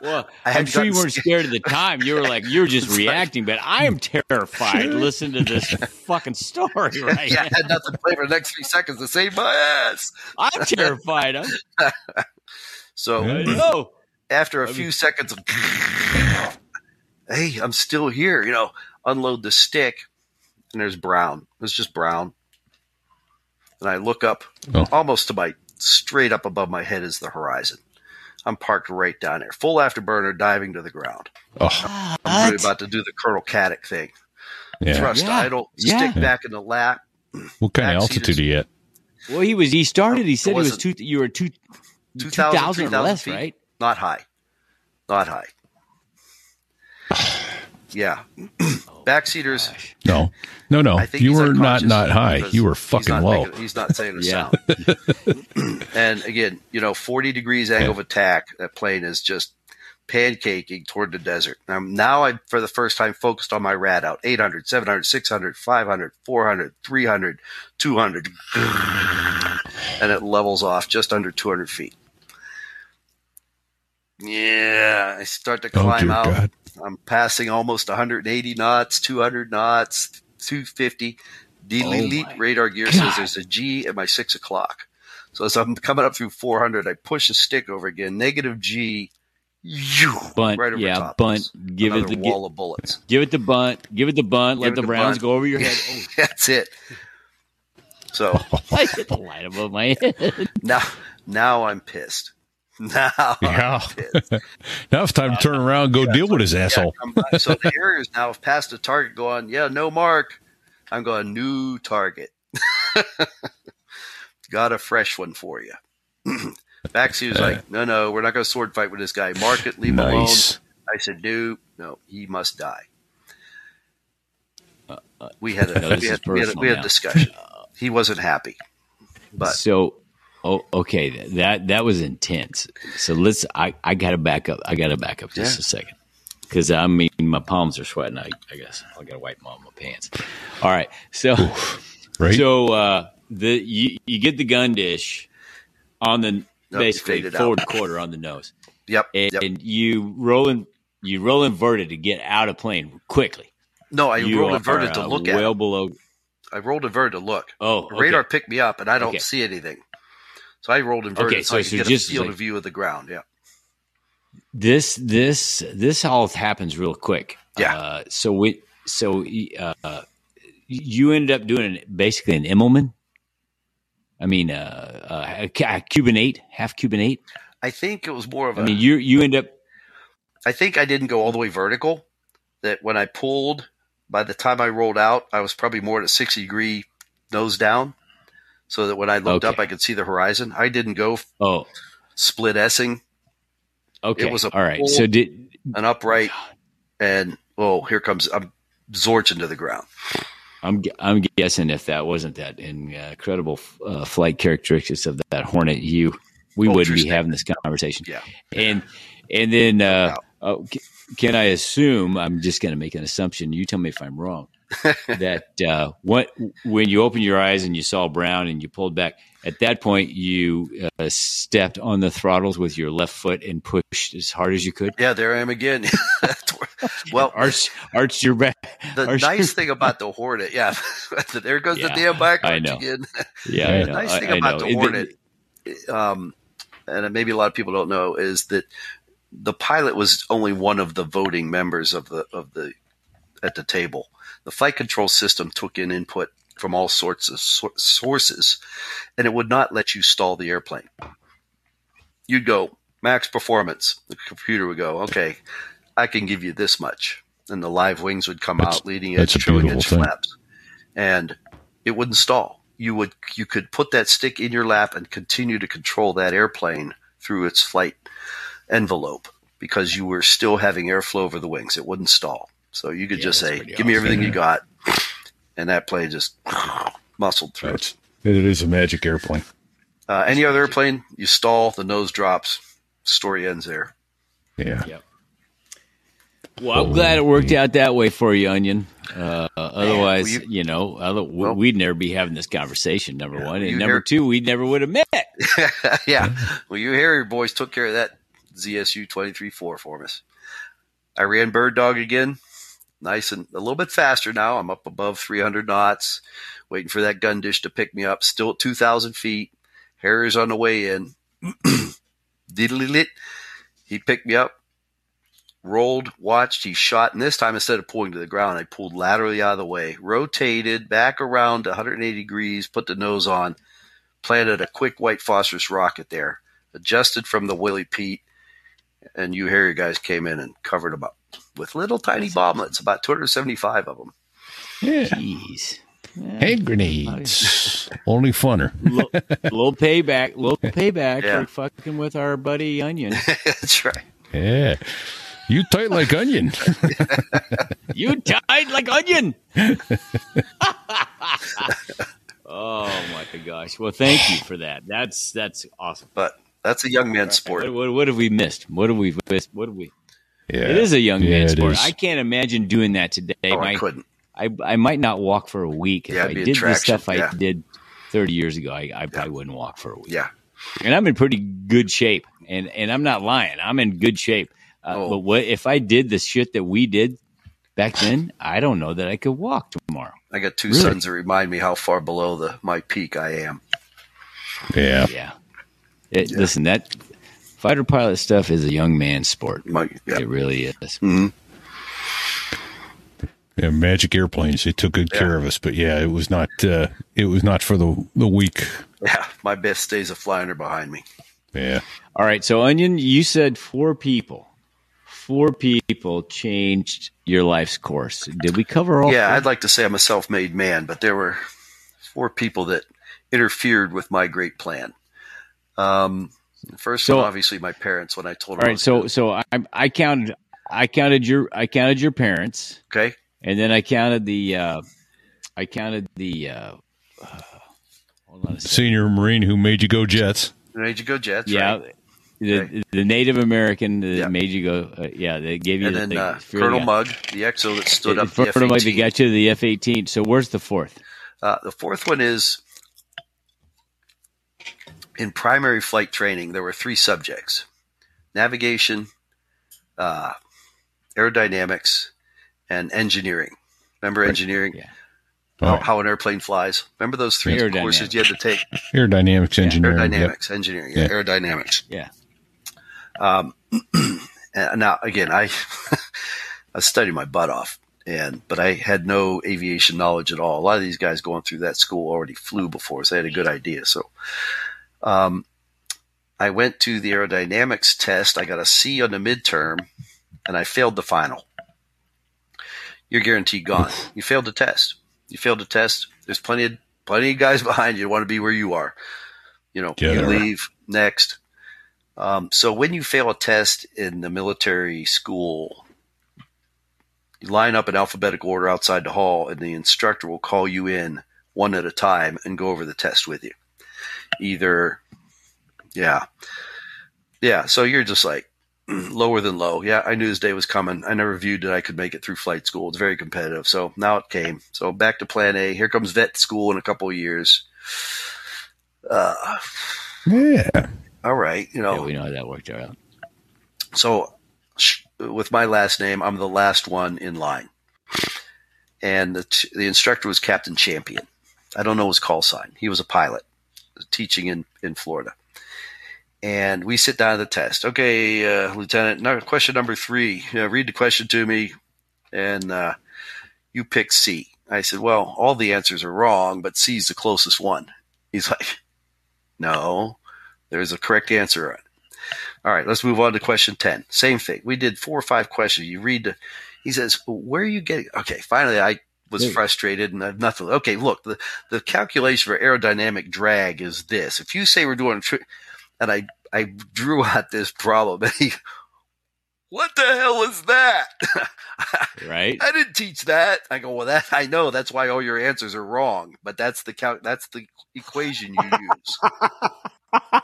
Well, I I'm sure you weren't scared. scared at the time. You were like, you're just reacting, but I am terrified. Listen to this fucking story right yeah, I had nothing to play for the next three seconds to save my ass. I'm terrified. I'm, So after a few seconds of, hey, I'm still here, you know, unload the stick, and there's brown. It's just brown. And I look up, Oh. almost to my straight up above my head is the horizon. I'm parked right down there, full afterburner, diving to the ground. Oh, I'm really about to do the Colonel Caddick thing. yeah. Thrust Yeah. idle, Yeah. stick back in the lap. What kind of altitude is- are you at? Well, he was. He started. He said he was wasn't- two. You were two. 2,000, 2,000 or less, feet. right? Not high. Not high. Yeah. Backseaters. No, no, no. You were not not high. You were fucking not low. making- he's not saying a Yeah. sound. and again, you know, 40 degrees angle of attack. That plane is just pancaking toward the desert. Um, now I, for the first time, focused on my radalt 800, 700, 600, 500, 400, 300, 200. And it levels off just under 200 feet. Yeah, I start to Oh climb dear out. God! I'm passing almost 180 knots, 200 knots, 250. The Oh elite radar gear God. says there's a G at my six o'clock. So as I'm coming up through 400, I push the stick over again. Negative G. you, Bunt, right over yeah, top. bunt. Give it the wall of bullets. give it the bunt. Give it the bunt. Give Let the the rounds bunt. go over your head. Oh, That's it. So I hit the light above my head. now, now I'm pissed. Now, Yeah. now it's time to turn around and go deal with his Yeah, asshole. so the Harriers now have passed the target, going, yeah, no mark. I'm going new target. Got a fresh one for you. Baxi was like, no, no, we're not going to sword fight with this guy. Mark it, leave him alone. I said, no, no, he must die. We had a No, we had, we had, a, personal we had a discussion. He wasn't happy, but so, oh, okay, that that was intense. So let's. I I gotta back up. I gotta back up just Yeah. a second because I mean my palms are sweating. I, I guess I gotta wipe them on my pants. All right, so Right? so uh, the you, you get the gun dish on the basically forward out. quarter on the nose, yep, and, yep. and you roll in, you roll inverted to get out of plane quickly. No, I you rolled are, inverted to uh, look at. well it. below. I rolled inverted to look. Oh, okay. radar picked me up, and I don't Okay. see anything. So I rolled inverted Okay, so, so I could get just a field like- of view of the ground. Yeah. this this this all happens real quick. Yeah. Uh, so we so uh, you ended up doing basically an Immelmann. I mean, uh, uh, a a Cuban eight, half Cuban eight. I think it was more of a. I mean, you you end up I think I didn't go all the way vertical. That when I pulled, by the time I rolled out, I was probably more at a 60 degree nose down. So that when I looked Okay. up, I could see the horizon. I didn't go oh split S'ing, okay. It was a all right. full- So did an upright, and oh, here comes I'm zorching to the ground. I'm I'm guessing if that wasn't that incredible uh, flight characteristics of that Hornet, you we wouldn't be having this conversation. Yeah. and and then uh, uh, can I assume? I'm just going to make an assumption. You tell me if I'm wrong. That uh, what when you opened your eyes and you saw brown and you pulled back. At that point, you uh, stepped on the throttles with your left foot and pushed as hard as you could. Yeah, there I am again. well, Arch, arched your back. the arched nice thing about the Hornet, yeah, there goes the Yeah, damn back I know. again. Yeah, I The know. nice thing I about know. the It- Hornet, um, and maybe a lot of people don't know, is that the pilot was only one of the voting members of the of the at the table. The flight control system took in input from all sorts of sor- sources, and it would not let you stall the airplane. You'd go max performance. The computer would go, okay, I can give you this much, and the live wings would come That's- out, leading edge, trailing edge thing. flaps, and it wouldn't stall. You would you could put that stick in your lap and continue to control that airplane through its flight envelope because you were still having airflow over the wings. It wouldn't stall. So you could Yeah, just say, pretty "Give me awesome. everything you got," and that plane just muscled through. That's, it is a magic airplane. Uh, any other airplane, you stall, the nose drops, story ends there. Yeah. Yep. Well, I'm glad it worked out that way for you, Onion. Uh, otherwise, well, you- you, know, other, Well- we'd never be having this conversation. Number one, and number hear- two, we never would have met. yeah. Well, you Harrier boys took care of that ZSU 23-4 for us. I ran Bird Dog again. Nice and a little bit faster now. I'm up above 300 knots, waiting for that gun dish to pick me up. Still at 2,000 feet. Harrier's on the way in. Diddly lit. He picked me up, rolled, watched, he shot, and this time instead of pulling to the ground, I pulled laterally out of the way, rotated back around 180 degrees, put the nose on, planted a quick white phosphorus rocket there, adjusted from the Willie Pete, and you Harrier guys came in and covered him up with little tiny bomblets, about 275 of them. Yeah. Jeez, Hand grenades. Only funner. little, little payback, little payback Yeah. for fucking with our buddy Onion. That's right. Yeah. You tight like onion. You died like Onion. oh my gosh! Well, thank you for that. That's that's awesome. But that's a young man's sport. What, what, what have we missed? What have we missed? What have we? Yeah. It is a young Yeah, man's sport. is. I can't imagine doing that today. Oh, I couldn't. I, I might not walk for a week if Yeah, I it'd did the stuff I yeah. did 30 years ago. I, I probably wouldn't walk for a week. Yeah. And I'm in pretty good shape, and and I'm not lying. I'm in good shape. Uh, Oh. But what if I did the shit that we did back then? I don't know that I could walk tomorrow. I got two Really? sons that remind me how far below the my peak I am. Yeah. Yeah. It, Listen, that fighter pilot stuff is a young man's sport. My, yeah. It really is. hmm Yeah, magic airplanes. They took good Yeah. care of us, but yeah, it was not. Uh, it was not for the the weak. Yeah. My best days of flying are behind me. Yeah. All right. So, Onion, you said four people. Four people changed your life's course. Did we cover all? yeah, four? I'd like to say I'm a self-made man, but there were four people that interfered with my great plan. Um, the first So- one, obviously, my parents. When I told All them, I right. was So, gonna- so I, I counted. I counted your. I counted your parents, okay, and then I counted the. Uh, I counted the. Uh, uh, hold on a. Senior Marine who made you go Jets. made you go Jets, Yeah. right? The, Okay. the Native American that Yeah. made you go. Uh, yeah, they gave you And the then thing. uh, Colonel guy. Mug, the EXO that stood up the Colonel Mug, they F-18. got you the F eighteen. So where's the fourth? Uh, the fourth one is in primary flight training. There were three subjects: navigation, uh, aerodynamics, and engineering. Remember engineering? Yeah. How, Oh, how an aeroplane flies. Remember those three courses you had to take? aerodynamics engineering. Yep. Aerodynamics, engineering, yeah, Yeah. aerodynamics. Yeah. Um, now again, I I studied my butt off, and but I had no aviation knowledge at all. A lot of these guys going through that school already flew before, so they had a good idea. So, um, I went to the aerodynamics test. I got a C on the midterm, and I failed the final. You're guaranteed gone. You failed the test. You failed the test. There's plenty of plenty of guys behind you want to be where you are. You know, Get you it. leave next. Um, so when you fail a test in the military school, you line up in alphabetical order outside the hall, and the instructor will call you in one at a time and go over the test with you. Either, yeah, yeah. So you're just like lower than low. Yeah, I knew this day was coming. I never viewed that I could make it through flight school. It's very competitive. So now it came. So back to Plan A. Here comes vet school in a couple of years. Uh, Yeah. all right, you know. Yeah, we know how that worked out. So, sh- with my last name, I'm the last one in line. And the, t- the instructor was Captain Champion. I don't know his call sign. He was a pilot teaching in, in Florida. And we sit down to the test. Okay, uh, Lieutenant, no, question number three. You know, read the question to me, and uh, you pick C. I said, Well, all the answers are wrong, but C is the closest one. He's like, No, there's a correct answer on it. All right, let's move on to question 10. Same thing. We did four or five questions. You read the, he says, where are you getting? Okay, finally I was frustrated and I have nothing. Okay, look, the, the calculation for aerodynamic drag is this. If you say we're doing, tri- and I, I drew out this problem and he, what the hell is that? Right? I didn't teach that. I go, well, that I know. That's why all your answers are wrong. But that's the cal- that's the equation you use.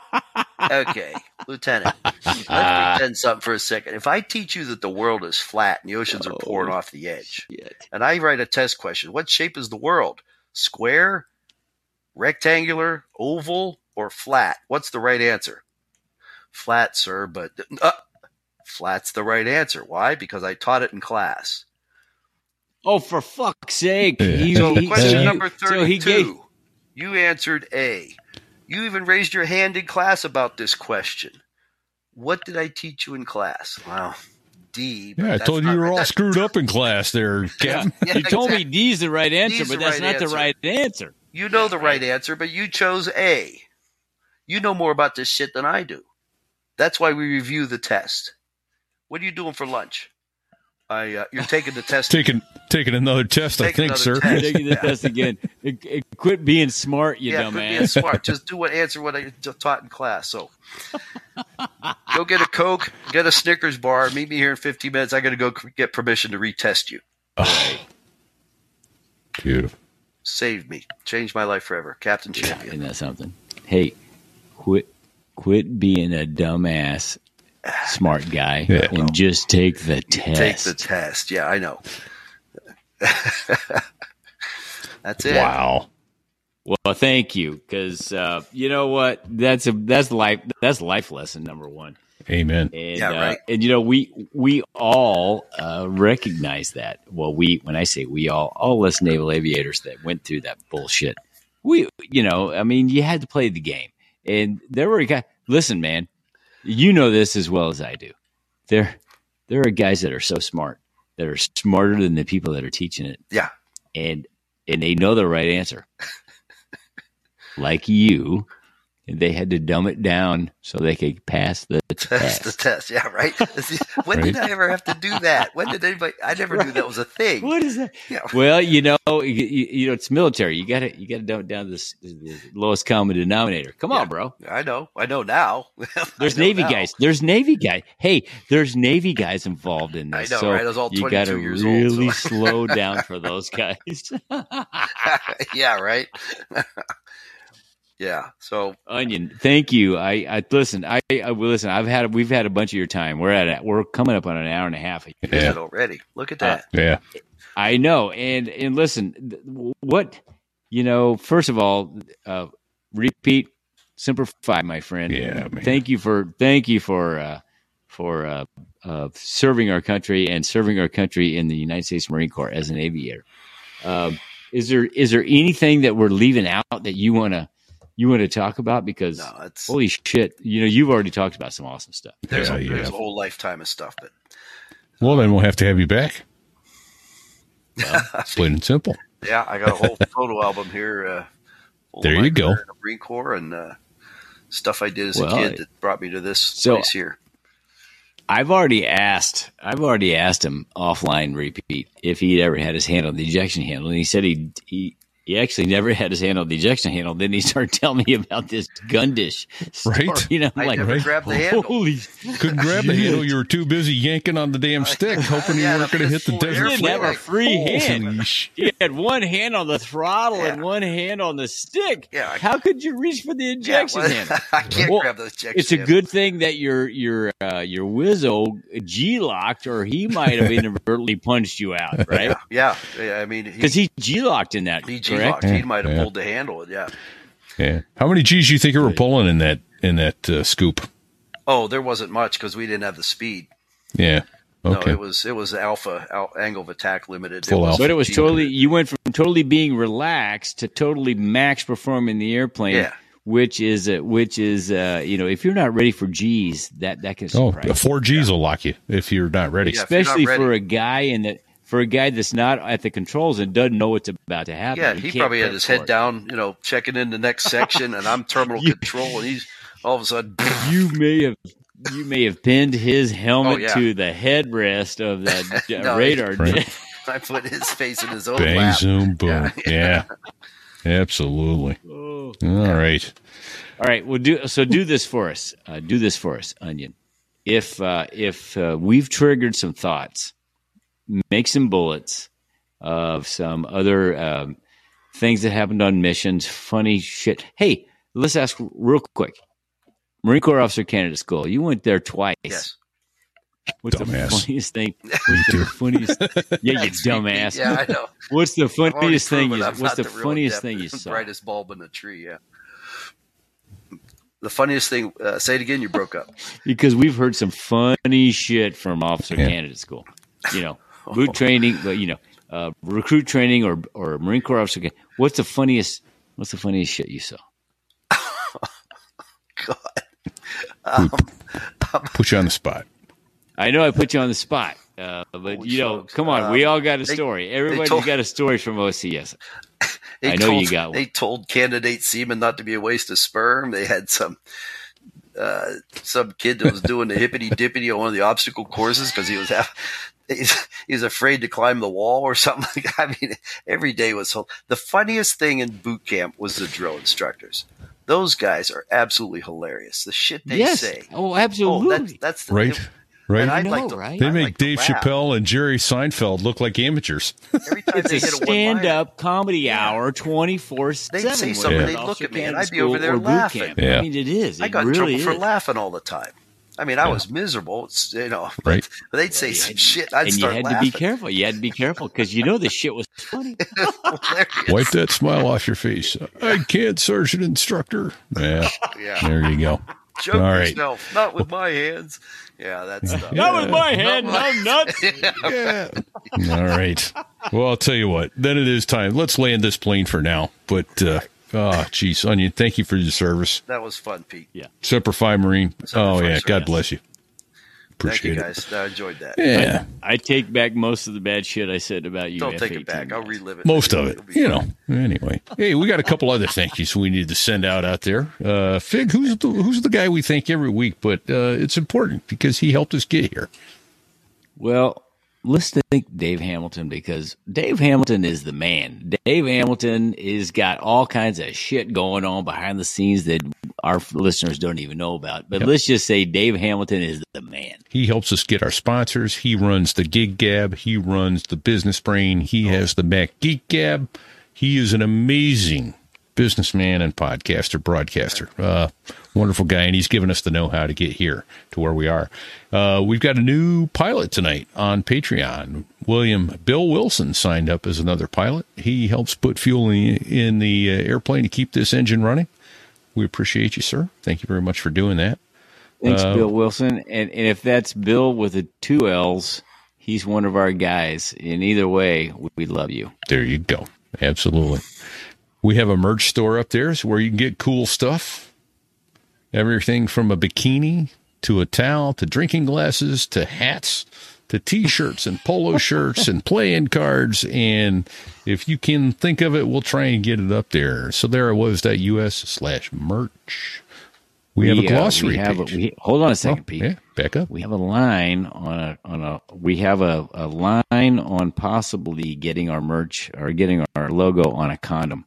okay, Lieutenant, let's pretend something for a second. If I teach you that the world is flat and the oceans are pouring Oh. off the edge, Shit. and I write a test question, what shape is the world? Square, rectangular, oval, or flat? What's the right answer? Flat, sir, but uh, flat's the right answer. Why? Because I taught it in class. Oh, for fuck's sake! Yeah. He- So he- question so number you- thirty-two. So he gave. You answered A. You even raised your hand in class about this question. What did I teach you in class? Wow. D. Yeah, I told you you were right. all screwed up in class there, Captain. Yeah, you told exactly. me D's the right answer, D's but that's right not the right answer. You know the right right. answer, but you chose A. You know more about this shit than I do. That's why we review the test. What are you doing for lunch? I uh, you're taking the test. taking taking another test, I think, another sir. test. Taking the test again. It- it- quit being smart, you yeah, quit being smart. Just do what answer what I taught in class. So, go get a Coke, get a Snickers bar. Meet me here in 15 minutes. I got to go get permission to retest you. Beautiful. Saved me, changed my life forever. Captain Yeah, isn't that something? Hey, quit, quit being a dumbass, smart guy, Yeah. and just take the test. Take the test. Yeah, I know. That's it. Wow. Well, thank you, because uh, you know what? That's a that's life that's life lesson number one. Amen. And, Yeah, uh, right. and you know, we we all uh, recognize that. Well, we when I say we all, all us naval aviators that went through that bullshit. We, you know, I mean, you had to play the game, and there were guys. Listen, man, you know this as well as I do. There, there are guys that are so smart that are smarter than the people that are teaching it, Yeah. and and they know the right answer, like you. They had to dumb it down so they could pass the test. the test. Yeah, right. when did I ever have to do that? When did anybody? I never knew that was a thing. What is that? Yeah. Well, you know, you, you know, it's military. You got to you got to dumb it down to the, the lowest common denominator. Come Yeah. on, bro. I know. I know now. There's know Navy now. guys. There's Navy guy. Hey, there's Navy guys involved in I this. know, so right? I was all you got to years old, really so- slow down for those guys. yeah. Right. Yeah. So Onion, thank you. I, I listen. I, I well, listen. I've had we've had a bunch of your time. We're at a, we're coming up on an hour and a half. Yeah. already. Look at Uh, that. Yeah. I know. And and listen, what you know. First of all, uh, repeat simplify, my friend. Yeah, man. Thank you for thank you for uh, for uh, uh, serving our country and serving our country in the United States Marine Corps as an aviator. Um, is there is there anything that we're leaving out that you wanna you want to talk about? Because no, it's holy shit, you know you've already talked about some awesome stuff. there's, Yeah, a, there's a whole lifetime of stuff, but Well, then we'll have to have you back. Plain and simple. yeah, I got a whole photo album here. Uh, There you go. career in the Marine Corps and uh, stuff I did as Well, a kid that brought me to this So- place here. I've already asked. I've already asked him offline repeat if he'd ever had his hand on the ejection handle, and he said he he, he actually never had his hand on the ejection handle. Then he started telling me about this gun dish story. Right. You know, I'm I like, never right? grabbed the handle. holy, Couldn't grab the handle. You were too busy yanking on the damn stick, hoping you weren't going to hit the desert air he didn't have a free hand. Holy He had one hand on the throttle and one hand on the stick. Yeah, I- How could you reach for the Yeah, well, handle? I can't Well, grab the ejection. It's a handle. good thing that your your uh, your Wizzo G locked, or he might have inadvertently punched you out, right? Yeah, yeah. I mean, Because he G locked in that, he correct? G-locked. He might have Yeah. pulled the handle. Yeah. Yeah. How many G's do you think you were pulling in that in that uh, scoop? Oh, there wasn't much because we didn't have the speed. Yeah. Okay. No, it was it was alpha al- angle of attack limited. Full it was alpha. But it was totally you went from totally being relaxed to totally max performing the airplane, Yeah. which is uh, which is uh, you know if you're not ready for G's, that that can oh, surprise. you. four G's will lock you if you're not ready. Yeah. if you're not especially ready. for a guy in the for a guy that's not at the controls and doesn't know what's about to happen. Yeah, He he probably had his head it. down, you know, checking in the next section, and I'm terminal You- control, and he's all of a sudden, You may have you may have pinned his helmet Oh, yeah. to the headrest of that No, radar. Right. I put his face in his own Bang, lap. zoom, boom. Yeah. Yeah. Absolutely. Oh. All right. All right, well, do so. Do this for us. Uh, do this for us, Onion. If uh, if uh, we've triggered some thoughts, make some bullets of some other um, things that happened on missions, funny shit. Hey, let's ask real quick. Marine Corps Officer Candidate School. You went there twice. Yes. What's the funniest thing? What's the funniest? Yeah, you dumbass. Yeah, I know. What's the funniest thing? You, what's not the funniest thing you saw? Brightest bulb in the tree. Yeah. The funniest thing. Uh, say it again. You broke up. because we've heard some funny shit from officer Yeah. candidate school. You know, boot training, but you know, uh, recruit training or or Marine Corps officer. What's the funniest? What's the funniest shit you saw? God. Put you on the spot. I know I put you on the spot, uh, but Holy you know, come on, we Um, all got a they- story. they Everybody's told- got a story from OCS. I know told, you got one. They told candidate semen not to be a waste of sperm. They had some uh, some kid that was doing the hippity dippity on one of the obstacle courses because he was half, he's, he was afraid to climb the wall or something. I mean, every day was so. The funniest thing in boot camp was the drill instructors. Those guys are absolutely hilarious. The shit they yes. say. Oh, Oh, absolutely. that's that's the, Right? Right? I'd know, like to, right? they I'd make like Dave. Chappelle and Jerry Seinfeld look like amateurs. Every time it's they a hit a stand one-liner, up comedy hour twenty-four seven. They'd say something, Yeah. they'd look at me, and I'd be over there laughing. Yeah. I mean, it is. It I got really in trouble is. for laughing all the time. I mean, I was miserable. You know, but, Right. but they'd say some shit. I'd and you had laughing. to be careful. You had to be careful because you know the shit was funny. Wipe that smile off your face. I can't, Sergeant Instructor. Yeah. Yeah. There you go. Choke All right. yourself. Not with my hands. Yeah, that's stuff. Not with my Not hand. with my- I'm nuts. Yeah. All right. Well, I'll tell you what. Then it is time. Let's land this plane for now. But, uh, oh, geez, Onion, thank you for your service. That was fun, Pete. Semper Fi Marine. Semper oh, Fi, yeah. sir. God bless you. Thank you Appreciate it. guys. I enjoyed that. Yeah, I take back most of the bad shit I said about you. Don't take F-18 it back. I'll relive it. most of it. It'll be You fun. know. Anyway, hey, we got a couple other thank yous we need to send out out there. Uh, Fig, who's the who's the guy we thank every week, but uh, it's important because he helped us get here. Well, let's think Dave Hamilton because Dave Hamilton is the man. Dave Hamilton is got all kinds of shit going on behind the scenes that our listeners don't even know about. But let's just say Dave Hamilton is the man. He helps us get our sponsors. He runs the Gig Gab. He runs the Business Brain. He has the Mac Geek Gab. He is an amazing businessman and podcaster, broadcaster. Uh, wonderful guy, and he's given us the know-how to get here to where we are. Uh, we've got a new pilot tonight on Patreon. William Bill Wilson signed up as another pilot. He helps put fuel in, in the uh, airplane to keep this engine running. We appreciate you, sir. Thank you very much for doing that. Thanks, Uh, Bill Wilson. And, and if that's Bill with the two L's, he's one of our guys. In either way, we, we love you. There you go. Absolutely. We have a merch store up there so where you can get cool stuff. Everything from a bikini to a towel to drinking glasses to hats to t-shirts and polo shirts and playing cards and if you can think of it we'll try and get it up there so there it was that us slash merch we, have a uh, glossary we have a- page. we- hold on a Oh, second, Pete. yeah back up We have a line on a on a we have a, a line on possibly getting our merch or getting our logo on a condom.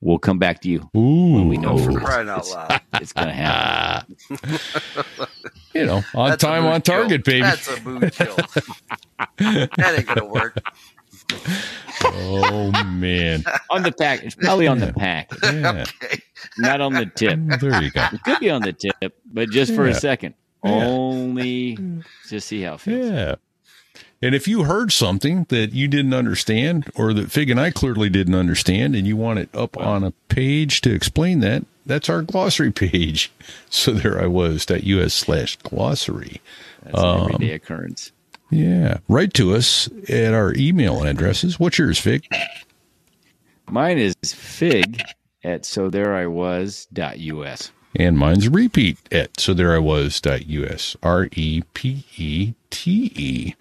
We'll come back to you. Ooh, we know for Crying out loud. It's gonna happen. you know on That's time on target kill. baby That's a mood kill. that ain't gonna work. oh man on the pack. It's probably on the pack, yeah Okay. not on the tip. Mm, there you go It could be on the tip, but just for Yeah. a second. Only to see how it feels. Yeah. And if you heard something that you didn't understand or that Fig and I clearly didn't understand and you want it up on a page to explain that, that's our glossary page. So there I was, that US slash glossary. That's an Um, everyday occurrence. Yeah. Write to us at our email addresses. What's yours, Fig? Mine is fig at so there I was dot us. And mine's repeat at so there I was dot us R E P E T E.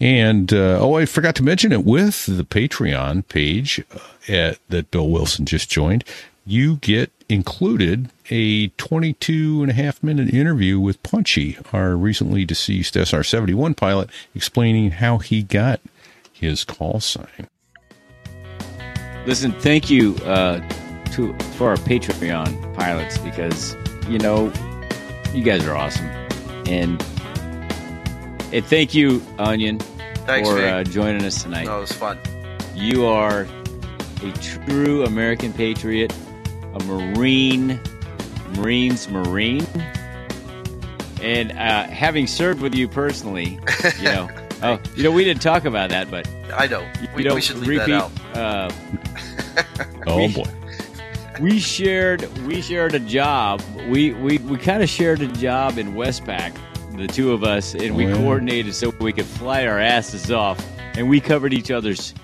And uh, oh, I forgot to mention it with the Patreon page uh, at that Bill Wilson just joined. You get included a 22 and a half minute interview with Punchy, our recently deceased SR 71 pilot, explaining how he got his call sign. Listen, thank you uh, to for our Patreon pilots because you know you guys are awesome, and and thank you, Onion, Thanks, for uh, joining us tonight. No, it was fun. You are a true American patriot, a Marine, Marines Marine, and uh, having served with you personally, you know. Oh, you know, we didn't talk about that, but I know. you We, know, we should leave repeat. that out. Uh, Oh We- boy. we shared we shared a job. We we, we kind of shared a job in Westpac, the two of us, and we coordinated so we could fly our asses off, and we covered each other's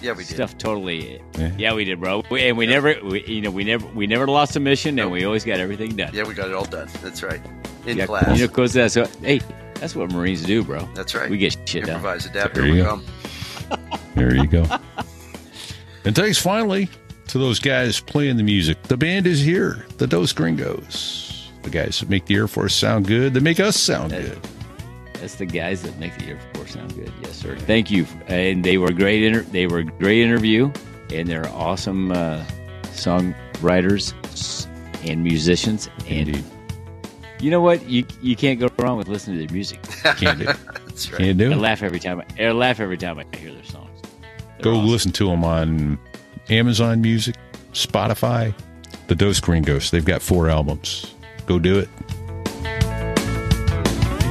Yeah, we did. stuff totally. Yeah. Yeah, we did, bro. We, and we never, we, you know, we never we never lost a mission, and we always got everything done. Yeah, we got it all done. That's right. In Yeah, class. you know, cause that's what, hey, that's what Marines do, bro. That's right. We get shit done. Improvise, adapt, There you go. overcome. There you go. and thanks finally to those guys playing the music. The band is here, the Dos Gringos. The guys that make the Air Force sound good, that make us sound good. That's the guys that make the Air Force sound good. Yes, sir. Thank you. And they were great. Inter- they were a great interview, and they're awesome uh, songwriters and musicians. And Indeed. you know what? You you can't go wrong with listening to their music. Can't do, That's right. can't do I it. laugh every time. I, I laugh every time I hear their songs. They're Go awesome. listen to them on Amazon Music, Spotify, the Dos Gringos. They've got four albums. Go do it.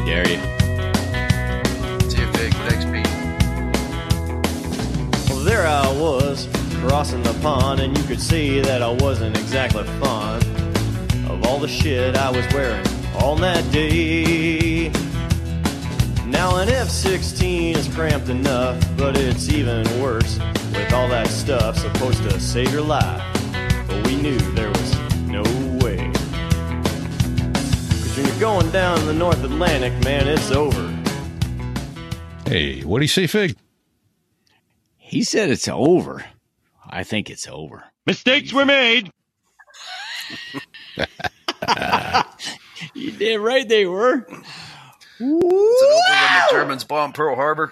Dare you? See you, Fig. Thanks, Pete. Well, there I was, crossing the pond, and you could see that I wasn't exactly fond of all the shit I was wearing on that day. Now an F 16 is cramped enough, but it's even worse with all that stuff supposed to save your life. But we knew there was no way. Cause when you're going down the North Atlantic, man, it's over. Hey, what do you say, Fig? He said it's over. I think it's over. Mistakes were made. You did right, they were. Is it over when the Germans bombed Pearl Harbor?